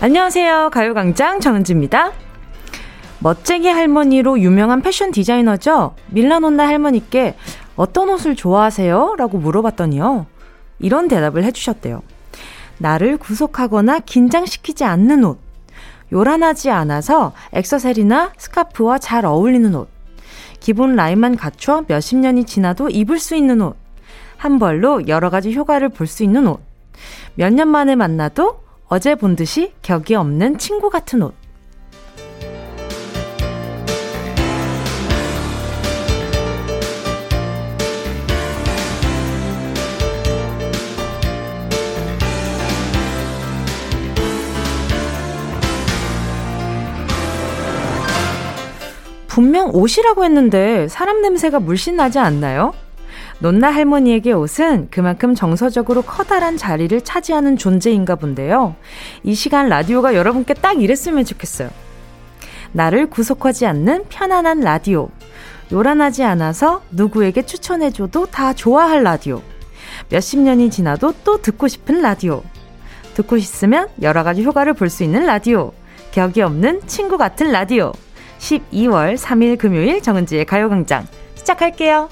안녕하세요. 가요광장 정은지입니다. 멋쟁이 할머니로 유명한 패션 디자이너죠. 밀라논나 할머니께 어떤 옷을 좋아하세요? 라고 물어봤더니요. 이런 대답을 해주셨대요. 나를 구속하거나 긴장시키지 않는 옷. 요란하지 않아서 액세서리나 스카프와 잘 어울리는 옷. 기본 라인만 갖춰 몇십 년이 지나도 입을 수 있는 옷. 한 벌로 여러 가지 효과를 볼 수 있는 옷. 몇 년 만에 만나도 어제 본 듯이 격이 없는 친구 같은 옷. 분명 옷이라고 했는데 사람 냄새가 물씬 나지 않나요? 논나 할머니에게 옷은 그만큼 정서적으로 커다란 자리를 차지하는 존재인가 본데요. 이 시간 라디오가 여러분께 딱 이랬으면 좋겠어요. 나를 구속하지 않는 편안한 라디오. 요란하지 않아서 누구에게 추천해줘도 다 좋아할 라디오. 몇십 년이 지나도 또 듣고 싶은 라디오. 듣고 싶으면 여러 가지 효과를 볼 수 있는 라디오. 격이 없는 친구 같은 라디오. 12월 3일 금요일 정은지의 가요광장 시작할게요.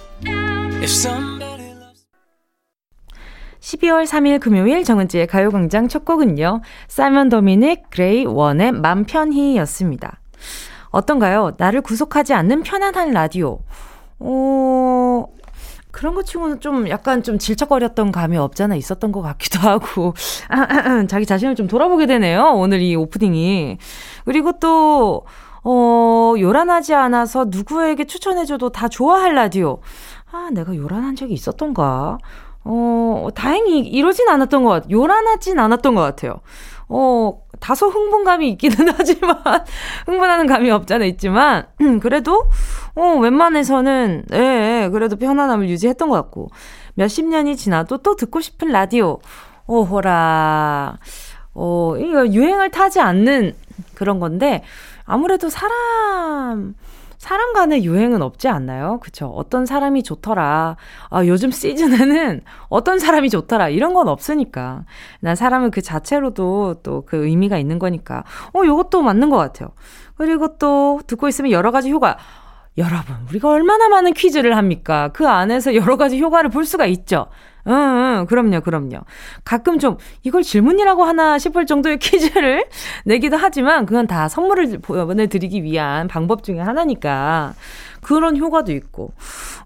12월 3일 금요일 정은지의 가요광장 첫 곡은요. 사이먼 도미닉 그레이 원의 맘 편히였습니다. 어떤가요? 나를 구속하지 않는 편안한 라디오. 어, 그런 것 치고는 좀 약간 좀 질척거렸던 감이 없잖아 있었던 것 같기도 하고. 자기 자신을 좀 돌아보게 되네요. 오늘 이 오프닝이. 그리고 또, 어, 요란하지 않아서 누구에게 추천해줘도 다 좋아할 라디오. 아, 내가 요란한 적이 있었던가? 어, 다행히 이러진 않았던 것 같아요. 요란하진 않았던 것 같아요. 어, 다소 흥분감이 있기는 하지만, 흥분하는 감이 없잖아, 있지만, 그래도, 어, 웬만해서는, 예, 예, 그래도 편안함을 유지했던 것 같고, 몇십 년이 지나도 또 듣고 싶은 라디오, 오호라, 어, 이거 유행을 타지 않는 그런 건데, 아무래도 사람, 사람 간의 유행은 없지 않나요? 그쵸? 어떤 사람이 좋더라. 아, 요즘 시즌에는 어떤 사람이 좋더라. 이런 건 없으니까. 난 사람은 그 자체로도 또 그 의미가 있는 거니까. 어, 요것도 맞는 것 같아요. 그리고 또 듣고 있으면 여러 가지 효과. 여러분, 우리가 얼마나 많은 퀴즈를 합니까? 그 안에서 여러 가지 효과를 볼 수가 있죠. 응, 응, 그럼요, 그럼요. 가끔 좀 이걸 질문이라고 하나 싶을 정도의 퀴즈를 내기도 하지만 그건 다 선물을 보내드리기 위한 방법 중에 하나니까 그런 효과도 있고.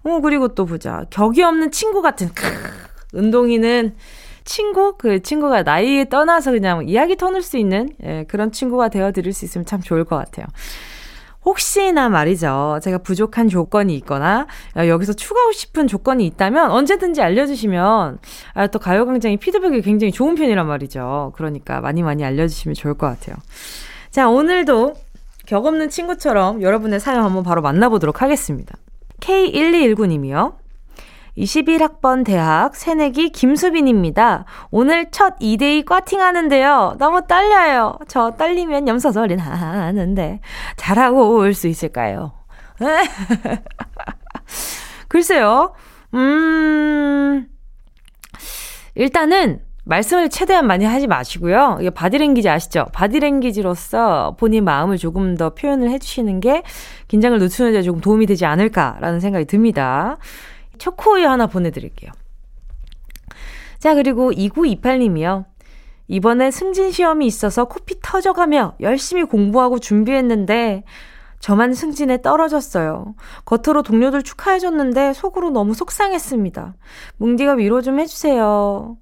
어, 그리고 또 보자. 격이 없는 친구 같은, 크, 운동이는 친구? 그 친구가 나이에 떠나서 그냥 이야기 터놓을 수 있는 예, 그런 친구가 되어 드릴 수 있으면 참 좋을 것 같아요. 혹시나 말이죠. 제가 부족한 조건이 있거나 어, 여기서 추가하고 싶은 조건이 있다면 언제든지 알려주시면 아, 또 가요광장이 피드백이 굉장히 좋은 편이란 말이죠. 그러니까 많이 많이 알려주시면 좋을 것 같아요. 자, 오늘도 격 없는 친구처럼 여러분의 사연 한번 바로 만나보도록 하겠습니다. K1219님이요. 21학번 대학 새내기 김수빈입니다. 오늘 첫 2대2 꽈팅 하는데요. 너무 떨려요. 저 떨리면 염소설이 나는데 잘하고 올 수 있을까요? 글쎄요. 음, 일단은 말씀을 최대한 많이 하지 마시고요. 이게 바디랭귀지 아시죠? 바디랭귀지로서 본인 마음을 조금 더 표현을 해주시는 게 긴장을 늦추는 데 조금 도움이 되지 않을까라는 생각이 듭니다. 초코우유 하나 보내드릴게요. 자, 그리고 2928님이요. 이번에 승진 시험이 있어서 코피 터져가며 열심히 공부하고 준비했는데 저만 승진에 떨어졌어요. 겉으로 동료들 축하해줬는데 속으로 너무 속상했습니다. 뭉디가 위로 좀 해주세요.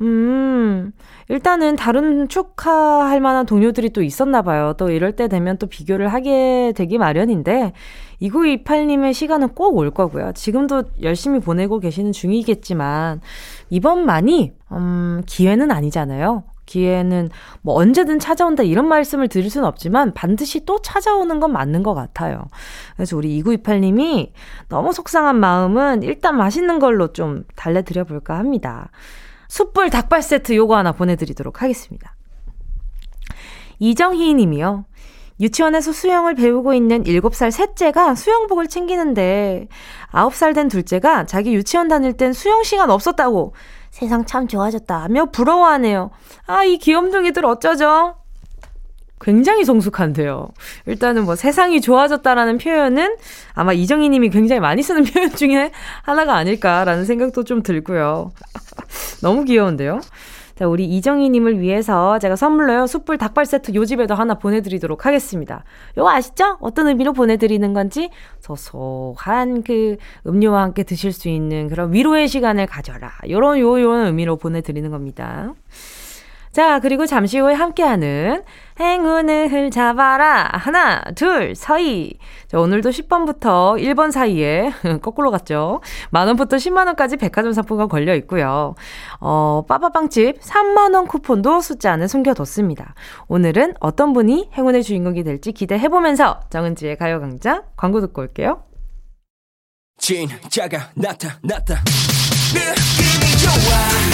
음, 일단은 다른 축하할 만한 동료들이 또 있었나 봐요. 또 이럴 때 되면 또 비교를 하게 되기 마련인데, 2928님의 시간은 꼭 올 거고요. 지금도 열심히 보내고 계시는 중이겠지만, 이번만이, 음, 기회는 아니잖아요. 기회는 뭐 언제든 찾아온다 이런 말씀을 드릴 수는 없지만 반드시 또 찾아오는 건 맞는 것 같아요. 그래서 우리 2928님이 너무 속상한 마음은 일단 맛있는 걸로 좀 달래드려 볼까 합니다. 숯불 닭발 세트 요거 하나 보내드리도록 하겠습니다. 이정희 님이요. 유치원에서 수영을 배우고 있는 7살 셋째가 수영복을 챙기는데 9살 된 둘째가 자기 유치원 다닐 땐 수영 시간 없었다고 세상 참 좋아졌다 하며 부러워하네요. 아, 이 귀염둥이들 어쩌죠? 굉장히 성숙한데요. 일단은 뭐 세상이 좋아졌다라는 표현은 아마 이정희 님이 굉장히 많이 쓰는 표현 중에 하나가 아닐까라는 생각도 좀 들고요. 너무 귀여운데요. 자, 우리 이정희님을 위해서 제가 선물로요, 숯불 닭발 세트 요 집에도 하나 보내드리도록 하겠습니다. 요거 아시죠? 어떤 의미로 보내드리는 건지, 소소한 그 음료와 함께 드실 수 있는 그런 위로의 시간을 가져라. 요런, 요, 요런 의미로 보내드리는 겁니다. 자, 그리고 잠시 후에 함께하는 행운을 잡아라. 하나, 둘, 서희. 자, 오늘도 10번부터 1번 사이에 거꾸로 갔죠. 만원부터 10만원까지 백화점 상품권 걸려 있고요. 어, 빠바빵집 3만원 쿠폰도 숫자 안에 숨겨뒀습니다. 오늘은 어떤 분이 행운의 주인공이 될지 기대해보면서 정은지의 가요광장 광고 듣고 올게요. 진짜가 나타났다. 느낌이 좋아.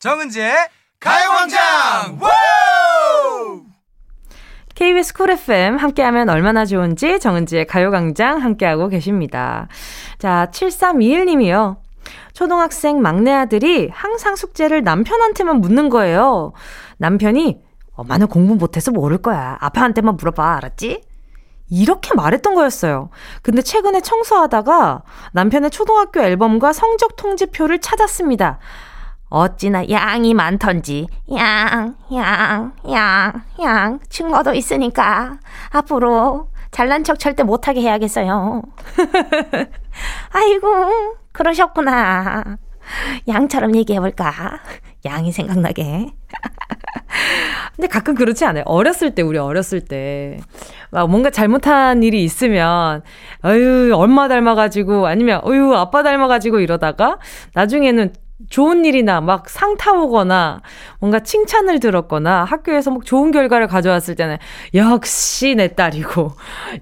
정은지의 가요광장 KBS 쿨 FM 함께하면 얼마나 좋은지 정은지의 가요광장 함께하고 계십니다. 자, 7321님이요. 초등학생 막내 아들이 항상 숙제를 남편한테만 묻는 거예요. 남편이 엄마는 공부 못해서 모를 거야. 아빠한테만 물어봐. 알았지? 이렇게 말했던 거였어요. 근데 최근에 청소하다가 남편의 초등학교 앨범과 성적 통지표를 찾았습니다. 어찌나 양이 많던지 양, 양, 양, 양 증거도 있으니까 앞으로 잘난 척 절대 못하게 해야겠어요. 아이고 그러셨구나. 양처럼 얘기해볼까? 양이 생각나게. 근데 가끔 그렇지 않아요? 어렸을 때, 우리 어렸을 때. 막 뭔가 잘못한 일이 있으면, 어유 엄마 닮아가지고, 아니면, 어유 아빠 닮아가지고 이러다가, 나중에는 좋은 일이나 막 상 타오거나 뭔가 칭찬을 들었거나 학교에서 막 좋은 결과를 가져왔을 때는 역시 내 딸이고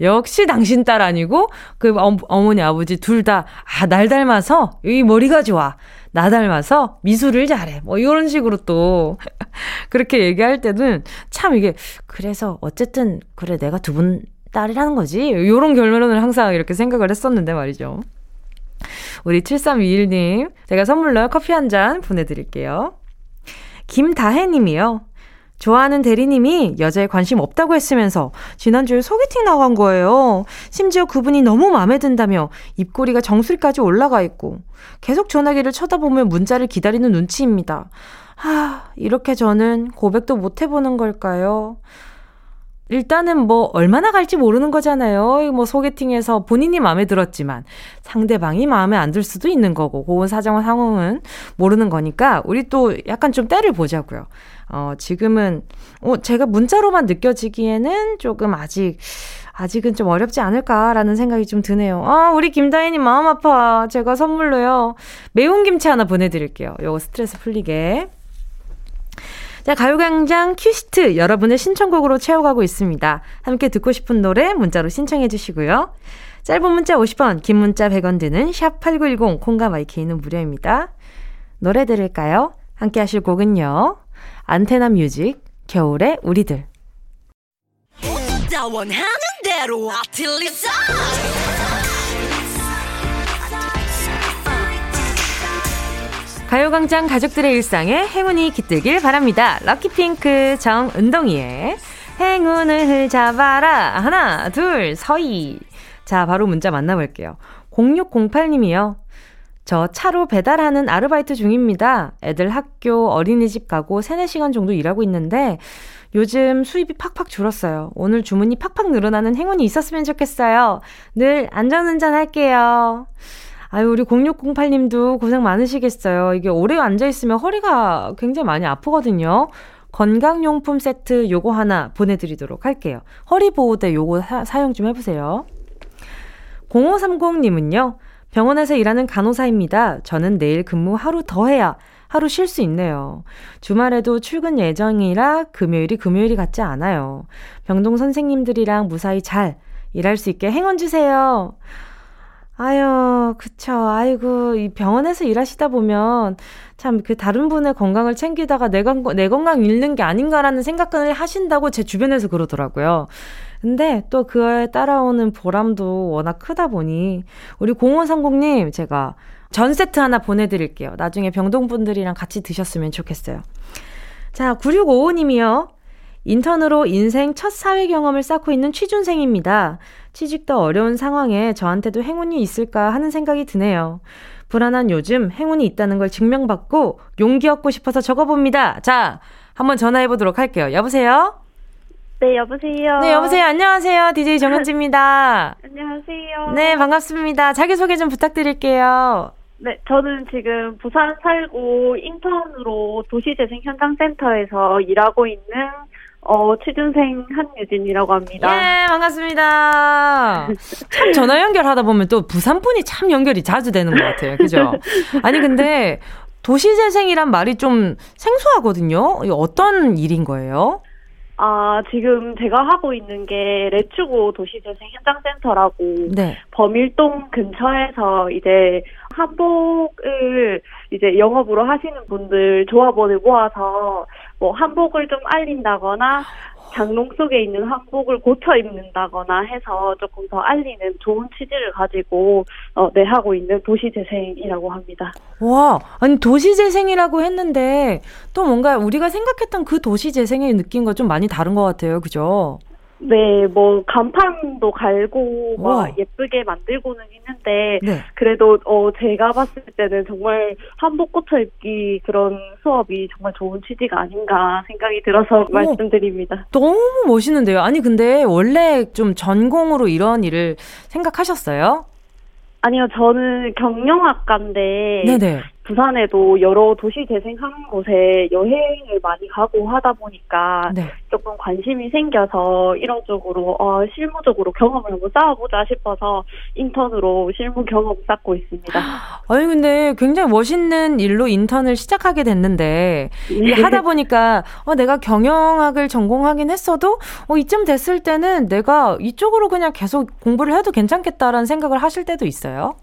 역시 당신 딸 아니고 그 어머니 아버지 둘 다 아 날 닮아서 이 머리가 좋아. 나 닮아서 미술을 잘해. 뭐 이런 식으로 또 그렇게 얘기할 때는 참 이게 그래서 어쨌든 그래 내가 두 분 딸이라는 거지. 요런 결론을 항상 이렇게 생각을 했었는데 말이죠. 우리 7321님, 제가 선물로 커피 한 잔 보내드릴게요. 김다혜 님이요. 좋아하는 대리님이 여자에 관심 없다고 했으면서 지난주에 소개팅 나간 거예요. 심지어 그분이 너무 마음에 든다며 입꼬리가 정수리까지 올라가 있고 계속 전화기를 쳐다보며 문자를 기다리는 눈치입니다. 하, 이렇게 저는 고백도 못 해보는 걸까요? 일단은 뭐 얼마나 갈지 모르는 거잖아요. 뭐 소개팅에서 본인이 마음에 들었지만 상대방이 마음에 안 들 수도 있는 거고 고은 사정과 상황은 모르는 거니까 우리 또 약간 좀 때를 보자고요. 어, 지금은 어, 제가 문자로만 느껴지기에는 조금 아직 아직은 좀 어렵지 않을까라는 생각이 좀 드네요. 아, 우리 김다혜님 마음 아파. 제가 선물로요. 매운 김치 하나 보내드릴게요. 요거 스트레스 풀리게. 자, 가요광장 큐시트 여러분의 신청곡으로 채워가고 있습니다. 함께 듣고 싶은 노래 문자로 신청해 주시고요. 짧은 문자 50원, 긴 문자 100원 드는 샵8910 콩과 마이케이는 무료입니다. 노래 들을까요? 함께 하실 곡은요. 안테나 뮤직 겨울의 우리들. 가요광장 가족들의 일상에 행운이 깃들길 바랍니다. 럭키핑크 정은동이의 행운을 잡아라. 하나, 둘, 서희. 자, 바로 문자 만나볼게요. 0608님이요. 저 차로 배달하는 아르바이트 중입니다. 애들 학교, 어린이집 가고 3, 4시간 정도 일하고 있는데 요즘 수입이 팍팍 줄었어요. 오늘 주문이 팍팍 늘어나는 행운이 있었으면 좋겠어요. 늘 안전운전 할게요. 아유, 우리 0608님도 고생 많으시겠어요. 이게 오래 앉아있으면 허리가 굉장히 많이 아프거든요. 건강용품 세트 요거 하나 보내드리도록 할게요. 허리보호대 요거 사, 사용 좀 해보세요. 0530님은요, 병원에서 일하는 간호사입니다. 저는 내일 근무 하루 더 해야 하루 쉴 수 있네요. 주말에도 출근 예정이라 금요일이 금요일이 같지 않아요. 병동 선생님들이랑 무사히 잘 일할 수 있게 행운 주세요. 아유, 그쵸. 아이고, 이 병원에서 일하시다 보면 참 그 다른 분의 건강을 챙기다가 내, 건, 내 건강 잃는 게 아닌가라는 생각을 하신다고 제 주변에서 그러더라고요. 근데 또 그에 따라오는 보람도 워낙 크다 보니 우리 0530님 제가 전 세트 하나 보내드릴게요. 나중에 병동분들이랑 같이 드셨으면 좋겠어요. 자, 9655님이요. 인턴으로 인생 첫 사회 경험을 쌓고 있는 취준생입니다. 취직도 어려운 상황에 저한테도 행운이 있을까 하는 생각이 드네요. 불안한 요즘 행운이 있다는 걸 증명받고 용기 얻고 싶어서 적어봅니다. 자, 한번 전화해 보도록 할게요. 여보세요? 네, 여보세요. 네, 여보세요. 안녕하세요. DJ 정은지입니다. 안녕하세요. 네, 반갑습니다. 자기소개 좀 부탁드릴게요. 네, 저는 지금 부산 살고 인턴으로 도시재생 현장센터에서 일하고 있는 어, 취준생 한유진이라고 합니다. 예, 반갑습니다. 참 전화 연결하다 보면 또 부산 분이 참 연결이 자주 되는 것 같아요. 그죠? 아니, 근데 도시재생이란 말이 좀 생소하거든요. 어떤 일인 거예요? 아, 지금 제가 하고 있는 게 레츠고 도시재생 현장센터라고 네. 범일동 근처에서 이제 한복을 이제 영업으로 하시는 분들 조합원을 모아서 뭐 한복을 좀 알린다거나 장롱 속에 있는 한복을 고쳐 입는다거나 해서 조금 더 알리는 좋은 취지를 가지고 어, 네 하고 있는 도시재생이라고 합니다. 와, 아니 도시재생이라고 했는데 또 뭔가 우리가 생각했던 그 도시재생의 느낌과 좀 많이 다른 것 같아요, 그죠? 네, 뭐 간판도 갈고 막 예쁘게 만들고는 있는데 네. 그래도 어 제가 봤을 때는 정말 한복 고쳐 입기 그런 수업이 정말 좋은 취지가 아닌가 생각이 들어서 오, 말씀드립니다. 너무 멋있는데요. 아니 근데 원래 좀 전공으로 이런 일을 생각하셨어요? 아니요, 저는 경영학과인데 네네. 부산에도 여러 도시 재생하는 곳에 여행을 많이 가고 하다 보니까 네. 조금 관심이 생겨서 이런 쪽으로 어, 실무적으로 경험을 한번 쌓아보자 싶어서 인턴으로 실무 경험 쌓고 있습니다. 아니 근데 굉장히 멋있는 일로 인턴을 시작하게 됐는데 네. 하다 보니까 어, 내가 경영학을 전공하긴 했어도 어, 이쯤 됐을 때는 내가 이쪽으로 그냥 계속 공부를 해도 괜찮겠다라는 생각을 하실 때도 있어요.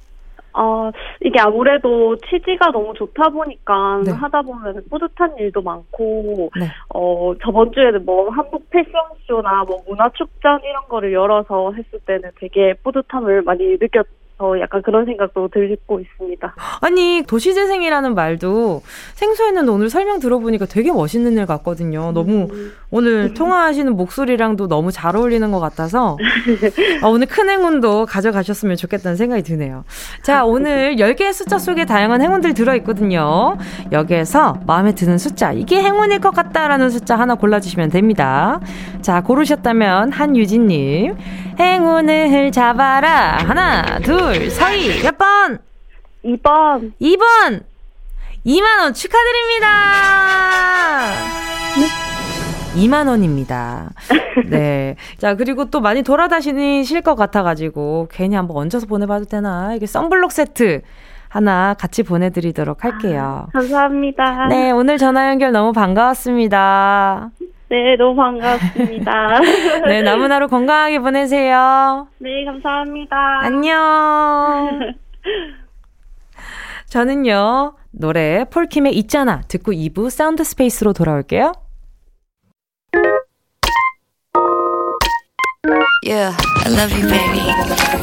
어, 이게 아무래도 취지가 너무 좋다 보니까 네. 하다 보면 뿌듯한 일도 많고, 네. 어, 저번 주에는 뭐 한복 패션쇼나 뭐 문화축전 이런 거를 열어서 했을 때는 되게 뿌듯함을 많이 느꼈 어, 약간 그런 생각도 들고 있습니다. 아니, 도시재생이라는 말도 생소했는데 오늘 설명 들어보니까 되게 멋있는 일 같거든요. 너무 음. 오늘 통화하시는 목소리랑도 너무 잘 어울리는 것 같아서 어, 오늘 큰 행운도 가져가셨으면 좋겠다는 생각이 드네요. 자, 오늘 10개의 숫자 속에 다양한 행운들 들어있거든요. 여기에서 마음에 드는 숫자, 이게 행운일 것 같다라는 숫자 하나 골라주시면 됩니다. 자, 고르셨다면 한유진님, 행운을 잡아라. 하나, 둘, 둘, 서희, 몇 번? 2번. 2번! 2만원 축하드립니다! 네? 2만 원입니다. 네. 자, 그리고 또 많이 돌아다니실 것 같아가지고, 괜히 한번 얹어서 보내봐도 되나? 이게 썬블록 세트. 하나 같이 보내드리도록 할게요. 아, 감사합니다. 네, 오늘 전화 연결 너무 반가웠습니다. 네, 너무 반갑습니다. 네, 남은 하루 건강하게 보내세요. 네, 감사합니다. 안녕. 저는요, 노래 폴킴의 있잖아 듣고 2부 sound space로 돌아올게요. Yeah, I love you, baby.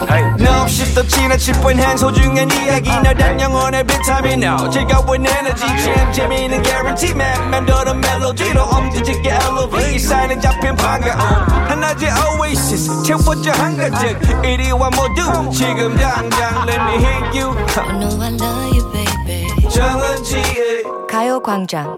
Hey. No, shift the china chip when hands hold you and 이야기 너란 영혼의 비타민 now. 즐거운 에너지 jam 재미있는 guarantee man. 맴도는 멜로디로 엄지짓게 elevate. 사인은 잡힌 반가움. 하나의 oasis 채워져 한가득. 이리와 모두 지금 당장 let me hit you. I know I love you, baby. 정은지의 가요광장.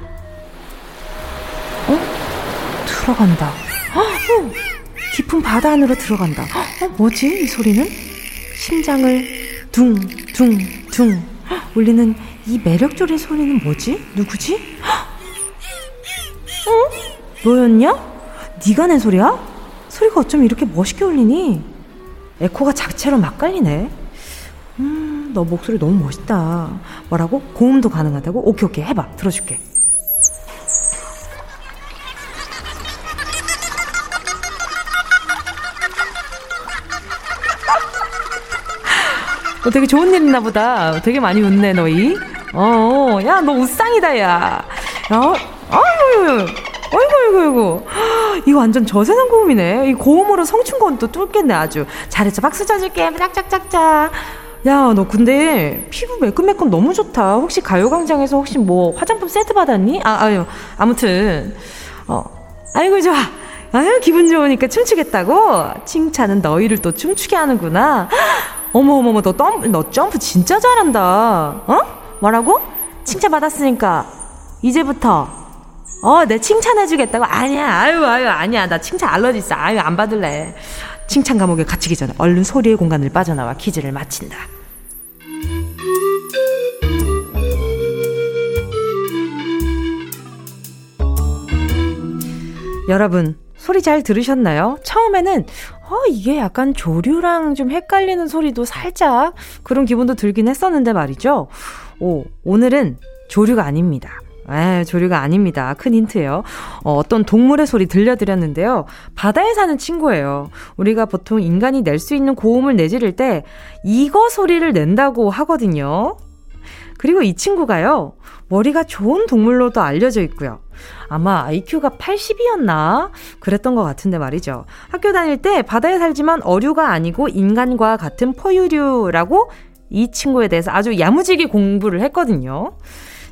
어? 들어간다. 어, 깊은 바다 안으로 들어간다. 어, 뭐지? 이 소리는? 심장을 둥, 둥, 둥 울리는 이 매력적인 소리는 뭐지? 누구지? 어? 너였냐? 네가 낸 소리야? 소리가 어쩜 이렇게 멋있게 울리니? 에코가 자체로 막 깔리네. 음, 너 목소리 너무 멋있다. 뭐라고? 고음도 가능하다고? 오케이, 오케이. 해봐. 들어줄게. 어, 되게 좋은 일 있나 보다. 되게 많이 웃네, 너희. 어, 야, 너 웃상이다, 야. 야, 아유, 어이구, 어이구, 어이구. 이거 완전 저세상 고음이네. 이 고음으로 성춘권 또 뚫겠네, 아주. 잘했어. 박수 쳐줄게. 짝짝짝짝. 야, 너 근데 피부 매끈매끈 너무 좋다. 혹시 가요광장에서 혹시 뭐 화장품 세트 받았니? 아, 아유, 아무튼. 어, 아이고, 좋아. 아유, 기분 좋으니까 춤추겠다고? 칭찬은 너희를 또 춤추게 하는구나. 어머, 어머, 어머, 너, 덤, 너 점프 진짜 잘한다. 어? 뭐라고? 칭찬 받았으니까, 이제부터, 어, 내 칭찬해주겠다고? 아니야, 아유, 아유, 아니야. 나 칭찬 알러지 있어. 아유, 안 받을래. 칭찬 감옥에 갇히기 전에 얼른 소리의 공간을 빠져나와 퀴즈를 마친다. 여러분, 소리 잘 들으셨나요? 처음에는 어, 이게 약간 조류랑 좀 헷갈리는 소리도 살짝 그런 기분도 들긴 했었는데 말이죠. 오, 오늘은 조류가 아닙니다. 에, 조류가 아닙니다. 큰 힌트예요. 어, 어떤 동물의 소리 들려드렸는데요. 바다에 사는 친구예요. 우리가 보통 인간이 낼 수 있는 고음을 내지를 때 이거 소리를 낸다고 하거든요. 그리고 이 친구가요. 머리가 좋은 동물로도 알려져 있고요. 아마 IQ가 80이었나? 그랬던 것 같은데 말이죠. 학교 다닐 때 바다에 살지만 어류가 아니고 인간과 같은 포유류라고 이 친구에 대해서 아주 야무지게 공부를 했거든요.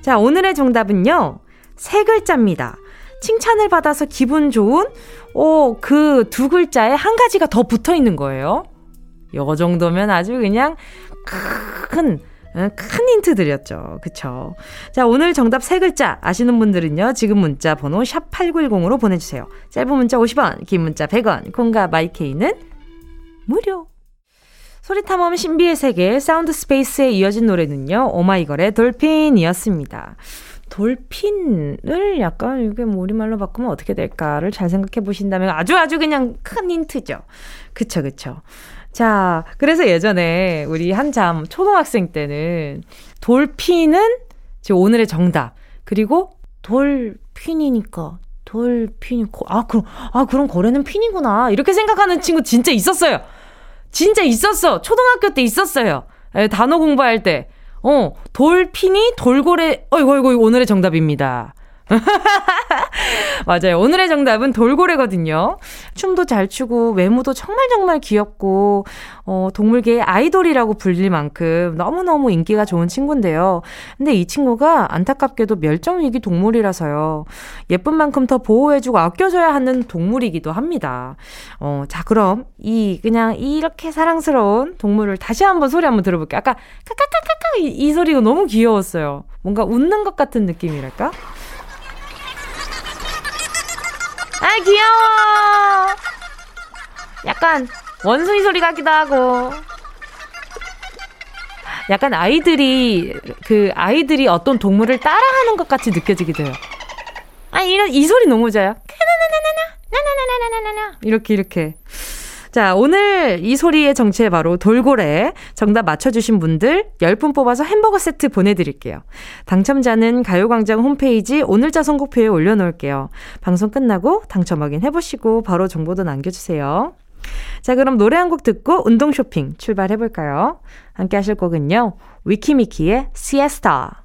자, 오늘의 정답은요. 세 글자입니다. 칭찬을 받아서 기분 좋은, 어, 그 두 글자에 한 가지가 더 붙어 있는 거예요. 요 정도면 아주 그냥 큰 큰 힌트 드렸죠. 그쵸. 자, 오늘 정답 세 글자 아시는 분들은요, 지금 문자 번호 샵8910으로 보내주세요. 짧은 문자 50원, 긴 문자 100원, 콩과 마이케이는 무료. 소리탐험 신비의 세계 sound space에 이어진 노래는요, 오마이걸의 Dolphin이었습니다. Dolphin을 약간 이게 뭐 우리말로 바꾸면 어떻게 될까를 잘 생각해 보신다면 아주 아주 그냥 큰 힌트죠. 그쵸, 그쵸. 자, 그래서 예전에 우리 한참 초등학생 때는 dolphin은 지금 오늘의 정답. 그리고 dolphin이니까 dolphin이 아 그럼 아 그럼 거래는 핀이구나 이렇게 생각하는 친구 진짜 있었어요. 진짜 있었어. 초등학교 때 있었어요. 에, 단어 공부할 때. 어, 돌핀이 돌고래, 어이구, 어이구, 오늘의 정답입니다. 맞아요. 오늘의 정답은 돌고래거든요. 춤도 잘 추고 외모도 정말 정말 귀엽고 어, 동물계의 아이돌이라고 불릴 만큼 너무너무 인기가 좋은 친구인데요. 근데 이 친구가 안타깝게도 멸종위기 동물이라서요. 예쁜 만큼 더 보호해주고 아껴줘야 하는 동물이기도 합니다. 어, 자, 그럼 이 그냥 이렇게 사랑스러운 동물을 다시 한번 소리 한번 들어볼게요. 아까 까까까까까 이, 이 소리가 너무 귀여웠어요. 뭔가 웃는 것 같은 느낌이랄까? 아, 귀여워! 약간 원숭이 소리 같기도 하고. 약간 아이들이, 그 아이들이 어떤 동물을 따라하는 것 같이 느껴지기도 해요. 아, 이런, 이 소리 너무 좋아요. 이렇게, 이렇게. 자, 오늘 이 소리의 정체 바로 돌고래. 정답 맞춰주신 분들 10분 뽑아서 햄버거 세트 보내드릴게요. 당첨자는 가요광장 홈페이지 오늘자 선곡표에 올려놓을게요. 방송 끝나고 당첨 확인해보시고 바로 정보도 남겨주세요. 자, 그럼 노래 한 곡 듣고 운동 쇼핑 출발해볼까요? 함께 하실 곡은요. 위키미키의 시에스타.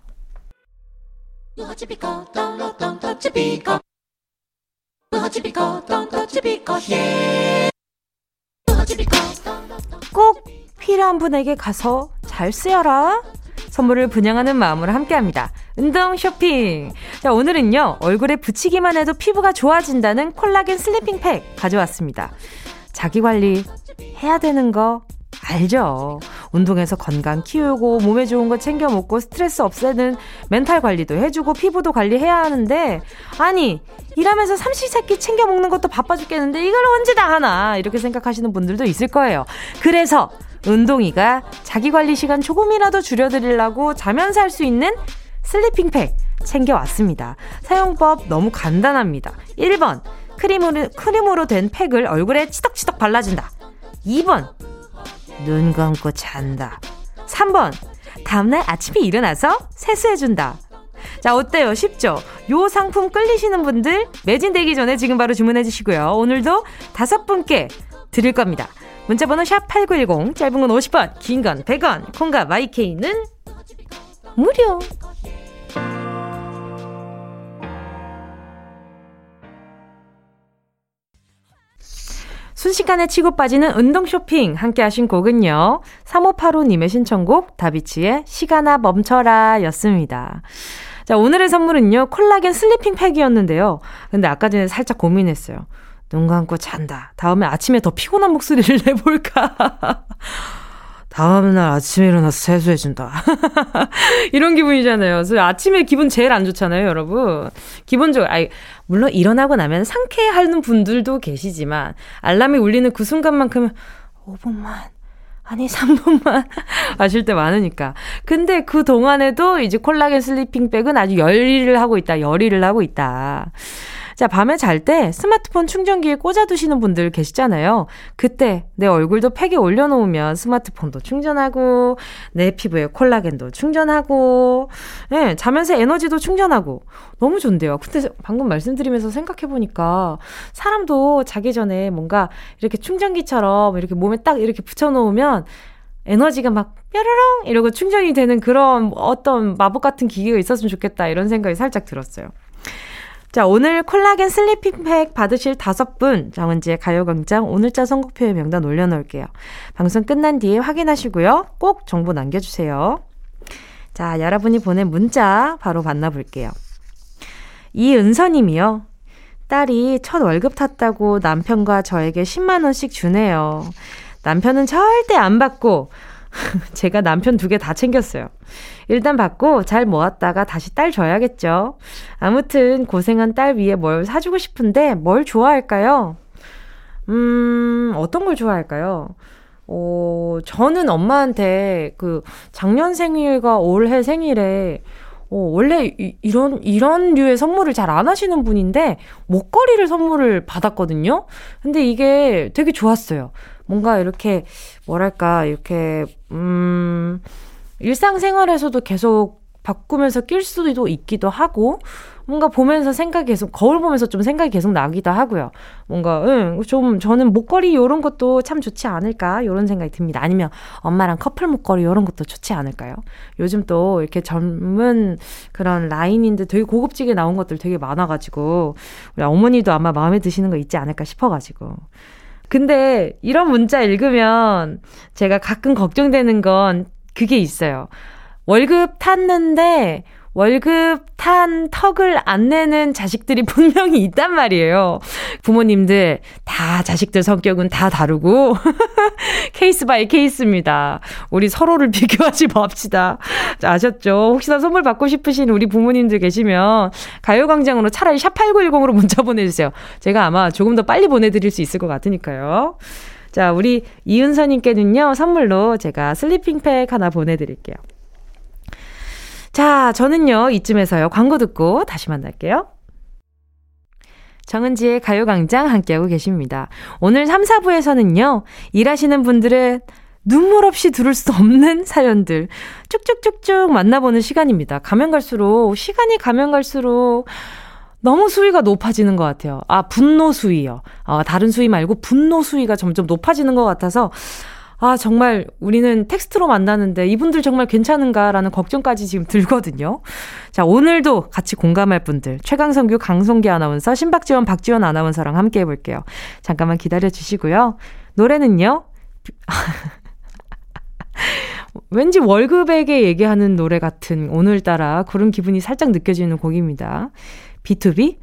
꼭 필요한 분에게 가서 잘 쓰여라. 선물을 분양하는 마음으로 함께 합니다. 운동 쇼핑. 자, 오늘은요, 얼굴에 붙이기만 해도 피부가 좋아진다는 콜라겐 sleeping 팩 가져왔습니다. 자기 관리 해야 되는 거 알죠? 운동해서 건강 키우고 몸에 좋은 거 챙겨 먹고 스트레스 없애는 멘탈 관리도 해주고 피부도 관리해야 하는데 아니 일하면서 삼시세끼 챙겨 먹는 것도 바빠 죽겠는데 이걸 언제 다 하나 이렇게 생각하시는 분들도 있을 거예요. 그래서 운동이가 자기 관리 시간 조금이라도 줄여드리려고 자면서 할 수 있는 슬리핑팩 챙겨왔습니다. 사용법 너무 간단합니다. 1번 크림으로, 크림으로 된 팩을 얼굴에 치덕치덕 발라준다. 2번 눈 감고 잔다. 3번 다음날 아침에 일어나서 세수해준다. 자, 어때요? 쉽죠? 요 상품 끌리시는 분들 매진되기 전에 지금 바로 주문해 주시고요. 오늘도 다섯 분께 드릴 겁니다. 문자번호 샵8910, 짧은 건 50원, 긴 건 100원, 콩과 마이케이는 무료. 순식간에 치고 빠지는 운동 쇼핑 함께 하신 곡은요. 3585님의 신청곡 다비치의 시간아 멈춰라 였습니다. 자, 오늘의 선물은요. 콜라겐 sleeping 팩이었는데요. 근데 아까 전에 살짝 고민했어요. 눈 감고 잔다. 다음에 아침에 더 피곤한 목소리를 내볼까? 다음날 아침에 일어나서 세수해준다. 이런 기분이잖아요. 그래서 아침에 기분 제일 안 좋잖아요, 여러분. 기본적으로, 아이, 물론 일어나고 나면 상쾌하는 분들도 계시지만, 알람이 울리는 그 순간만큼은 5분만, 아니 3분만 하실 때 많으니까. 근데 그 동안에도 이제 콜라겐 슬리핑백은 아주 열일을 하고 있다, 열일을 하고 있다. 자, 밤에 잘 때 스마트폰 충전기에 꽂아두시는 분들 계시잖아요. 그때 내 얼굴도 팩에 올려놓으면 스마트폰도 충전하고, 내 피부에 콜라겐도 충전하고, 예, 네, 자면서 에너지도 충전하고, 너무 좋은데요. 근데 방금 말씀드리면서 생각해보니까, 사람도 자기 전에 뭔가 이렇게 충전기처럼 이렇게 몸에 딱 이렇게 붙여놓으면, 에너지가 막 뾰로롱 이러고 충전이 되는 그런 어떤 마법 같은 기계가 있었으면 좋겠다 이런 생각이 살짝 들었어요. 자, 오늘 콜라겐 슬리핑팩 받으실 다섯 분 정은지의 가요광장 오늘자 선곡표에 명단 올려놓을게요. 방송 끝난 뒤에 확인하시고요. 꼭 정보 남겨주세요. 자, 여러분이 보낸 문자 바로 만나볼게요. 이은서님이요. 딸이 첫 월급 탔다고 남편과 저에게 10만원씩 주네요. 남편은 절대 안 받고 제가 남편 두 개 다 챙겼어요. 일단 받고 잘 모았다가 다시 딸 줘야겠죠. 아무튼 고생한 딸 위에 뭘 사주고 싶은데 뭘 좋아할까요? 음, 어떤 걸 좋아할까요? 어, 저는 엄마한테 그 작년 생일과 올해 생일에 어, 원래 이, 이런, 이런 류의 선물을 잘 안 하시는 분인데, 목걸이를 선물을 받았거든요? 근데 이게 되게 좋았어요. 뭔가 이렇게, 뭐랄까, 이렇게, 음, 일상생활에서도 계속 바꾸면서 낄 수도 있기도 하고, 뭔가 보면서 생각이 계속, 거울 보면서 좀 생각이 계속 나기도 하고요. 뭔가, 응, 좀, 저는 목걸이 요런 것도 참 좋지 않을까? 요런 생각이 듭니다. 아니면 엄마랑 커플 목걸이 요런 것도 좋지 않을까요? 요즘 또 이렇게 젊은 그런 라인인데 되게 고급지게 나온 것들 되게 많아가지고, 우리 어머니도 아마 마음에 드시는 거 있지 않을까 싶어가지고. 근데 이런 문자 읽으면 제가 가끔 걱정되는 건 그게 있어요. 월급 탔는데 월급 탄 턱을 안 내는 자식들이 분명히 있단 말이에요. 부모님들 다 자식들 성격은 다 다르고 case by case입니다. 우리 서로를 비교하지 맙시다. 아셨죠? 혹시나 선물 받고 싶으신 우리 부모님들 계시면 가요광장으로 차라리 샵8910으로 문자 보내주세요. 제가 아마 조금 더 빨리 보내드릴 수 있을 것 같으니까요. 자, 우리 이은서님께는요, 선물로 제가 sleeping 팩 하나 보내드릴게요. 자, 저는요, 이쯤에서요, 광고 듣고 다시 만날게요. 정은지의 가요광장 함께하고 계십니다. 오늘 3, 4부에서는요, 일하시는 분들의 눈물 없이 들을 수 없는 사연들 쭉쭉쭉쭉 만나보는 시간입니다. 가면 갈수록, 시간이 가면 갈수록, 너무 수위가 높아지는 것 같아요. 아, 분노 수위요. 어, 다른 수위 말고 분노 수위가 점점 높아지는 것 같아서, 아, 정말 우리는 텍스트로 만나는데 이분들 정말 괜찮은가라는 걱정까지 지금 들거든요. 자, 오늘도 같이 공감할 분들, 최강성규, 강성기 아나운서, 신박지원, 박지원 아나운서랑 함께 해볼게요. 잠깐만 기다려 주시고요. 노래는요, 왠지 월급에게 얘기하는 노래 같은 오늘따라 그런 기분이 살짝 느껴지는 곡입니다. B2B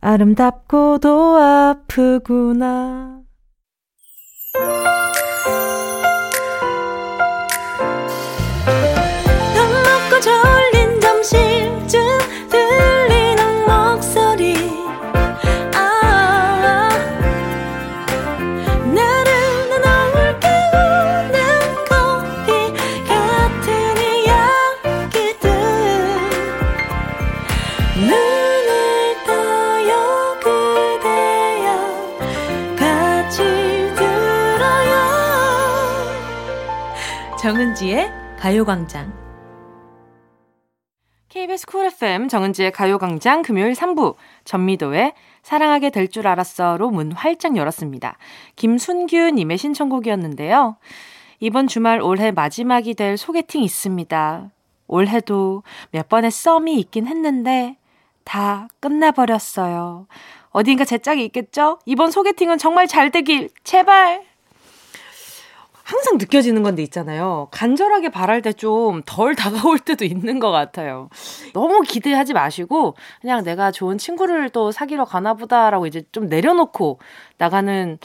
아름답고도 아프구나 정은지의 가요광장 KBS 쿨 FM 정은지의 가요광장 금요일 3부 전미도의 사랑하게 될 줄 알았어로 문 활짝 열었습니다. 김순규님의 신청곡이었는데요. 이번 주말 올해 마지막이 될 소개팅 있습니다. 올해도 몇 번의 썸이 있긴 했는데 다 끝나버렸어요. 어딘가 제 짝이 있겠죠? 이번 소개팅은 정말 잘 되길 제발 항상 느껴지는 건데 있잖아요. 간절하게 바랄 때 좀 덜 다가올 때도 있는 것 같아요. 너무 기대하지 마시고 그냥 내가 좋은 친구를 또 사귀러 가나 보다라고 이제 좀 내려놓고 나가는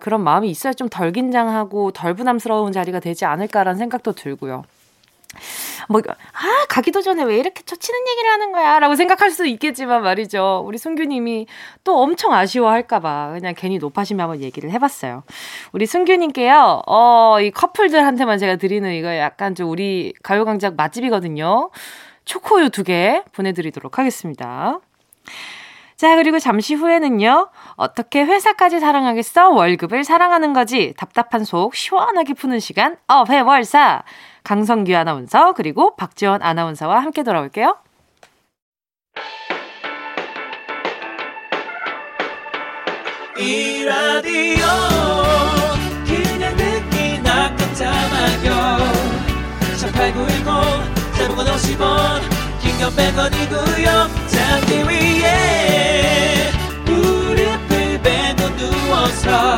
그런 마음이 있어야 좀 덜 긴장하고 덜 부담스러운 자리가 되지 않을까라는 생각도 들고요. 뭐, 아, 가기도 전에 왜 이렇게 처치는 얘기를 하는 거야? 라고 생각할 수도 있겠지만 말이죠. 우리 순규님이 또 엄청 아쉬워할까봐 그냥 괜히 높아심에 한번 얘기를 해봤어요. 우리 순규님께요, 어, 이 커플들한테만 제가 드리는 이거 약간 좀 우리 가요광장 맛집이거든요. 초코우유 두 개 보내드리도록 하겠습니다. 자, 그리고 잠시 후에는요, 어떻게 회사까지 사랑하겠어? 월급을 사랑하는 거지. 답답한 속 시원하게 푸는 시간, 어회월사. 강성규 아나운서 그리고 박지원 아나운서와 함께 돌아올게요. 이 라디오 그냥 듣기나 깜짝마요 18910 대목원 50원 긴건 100원이고요 잠기 위에 누워서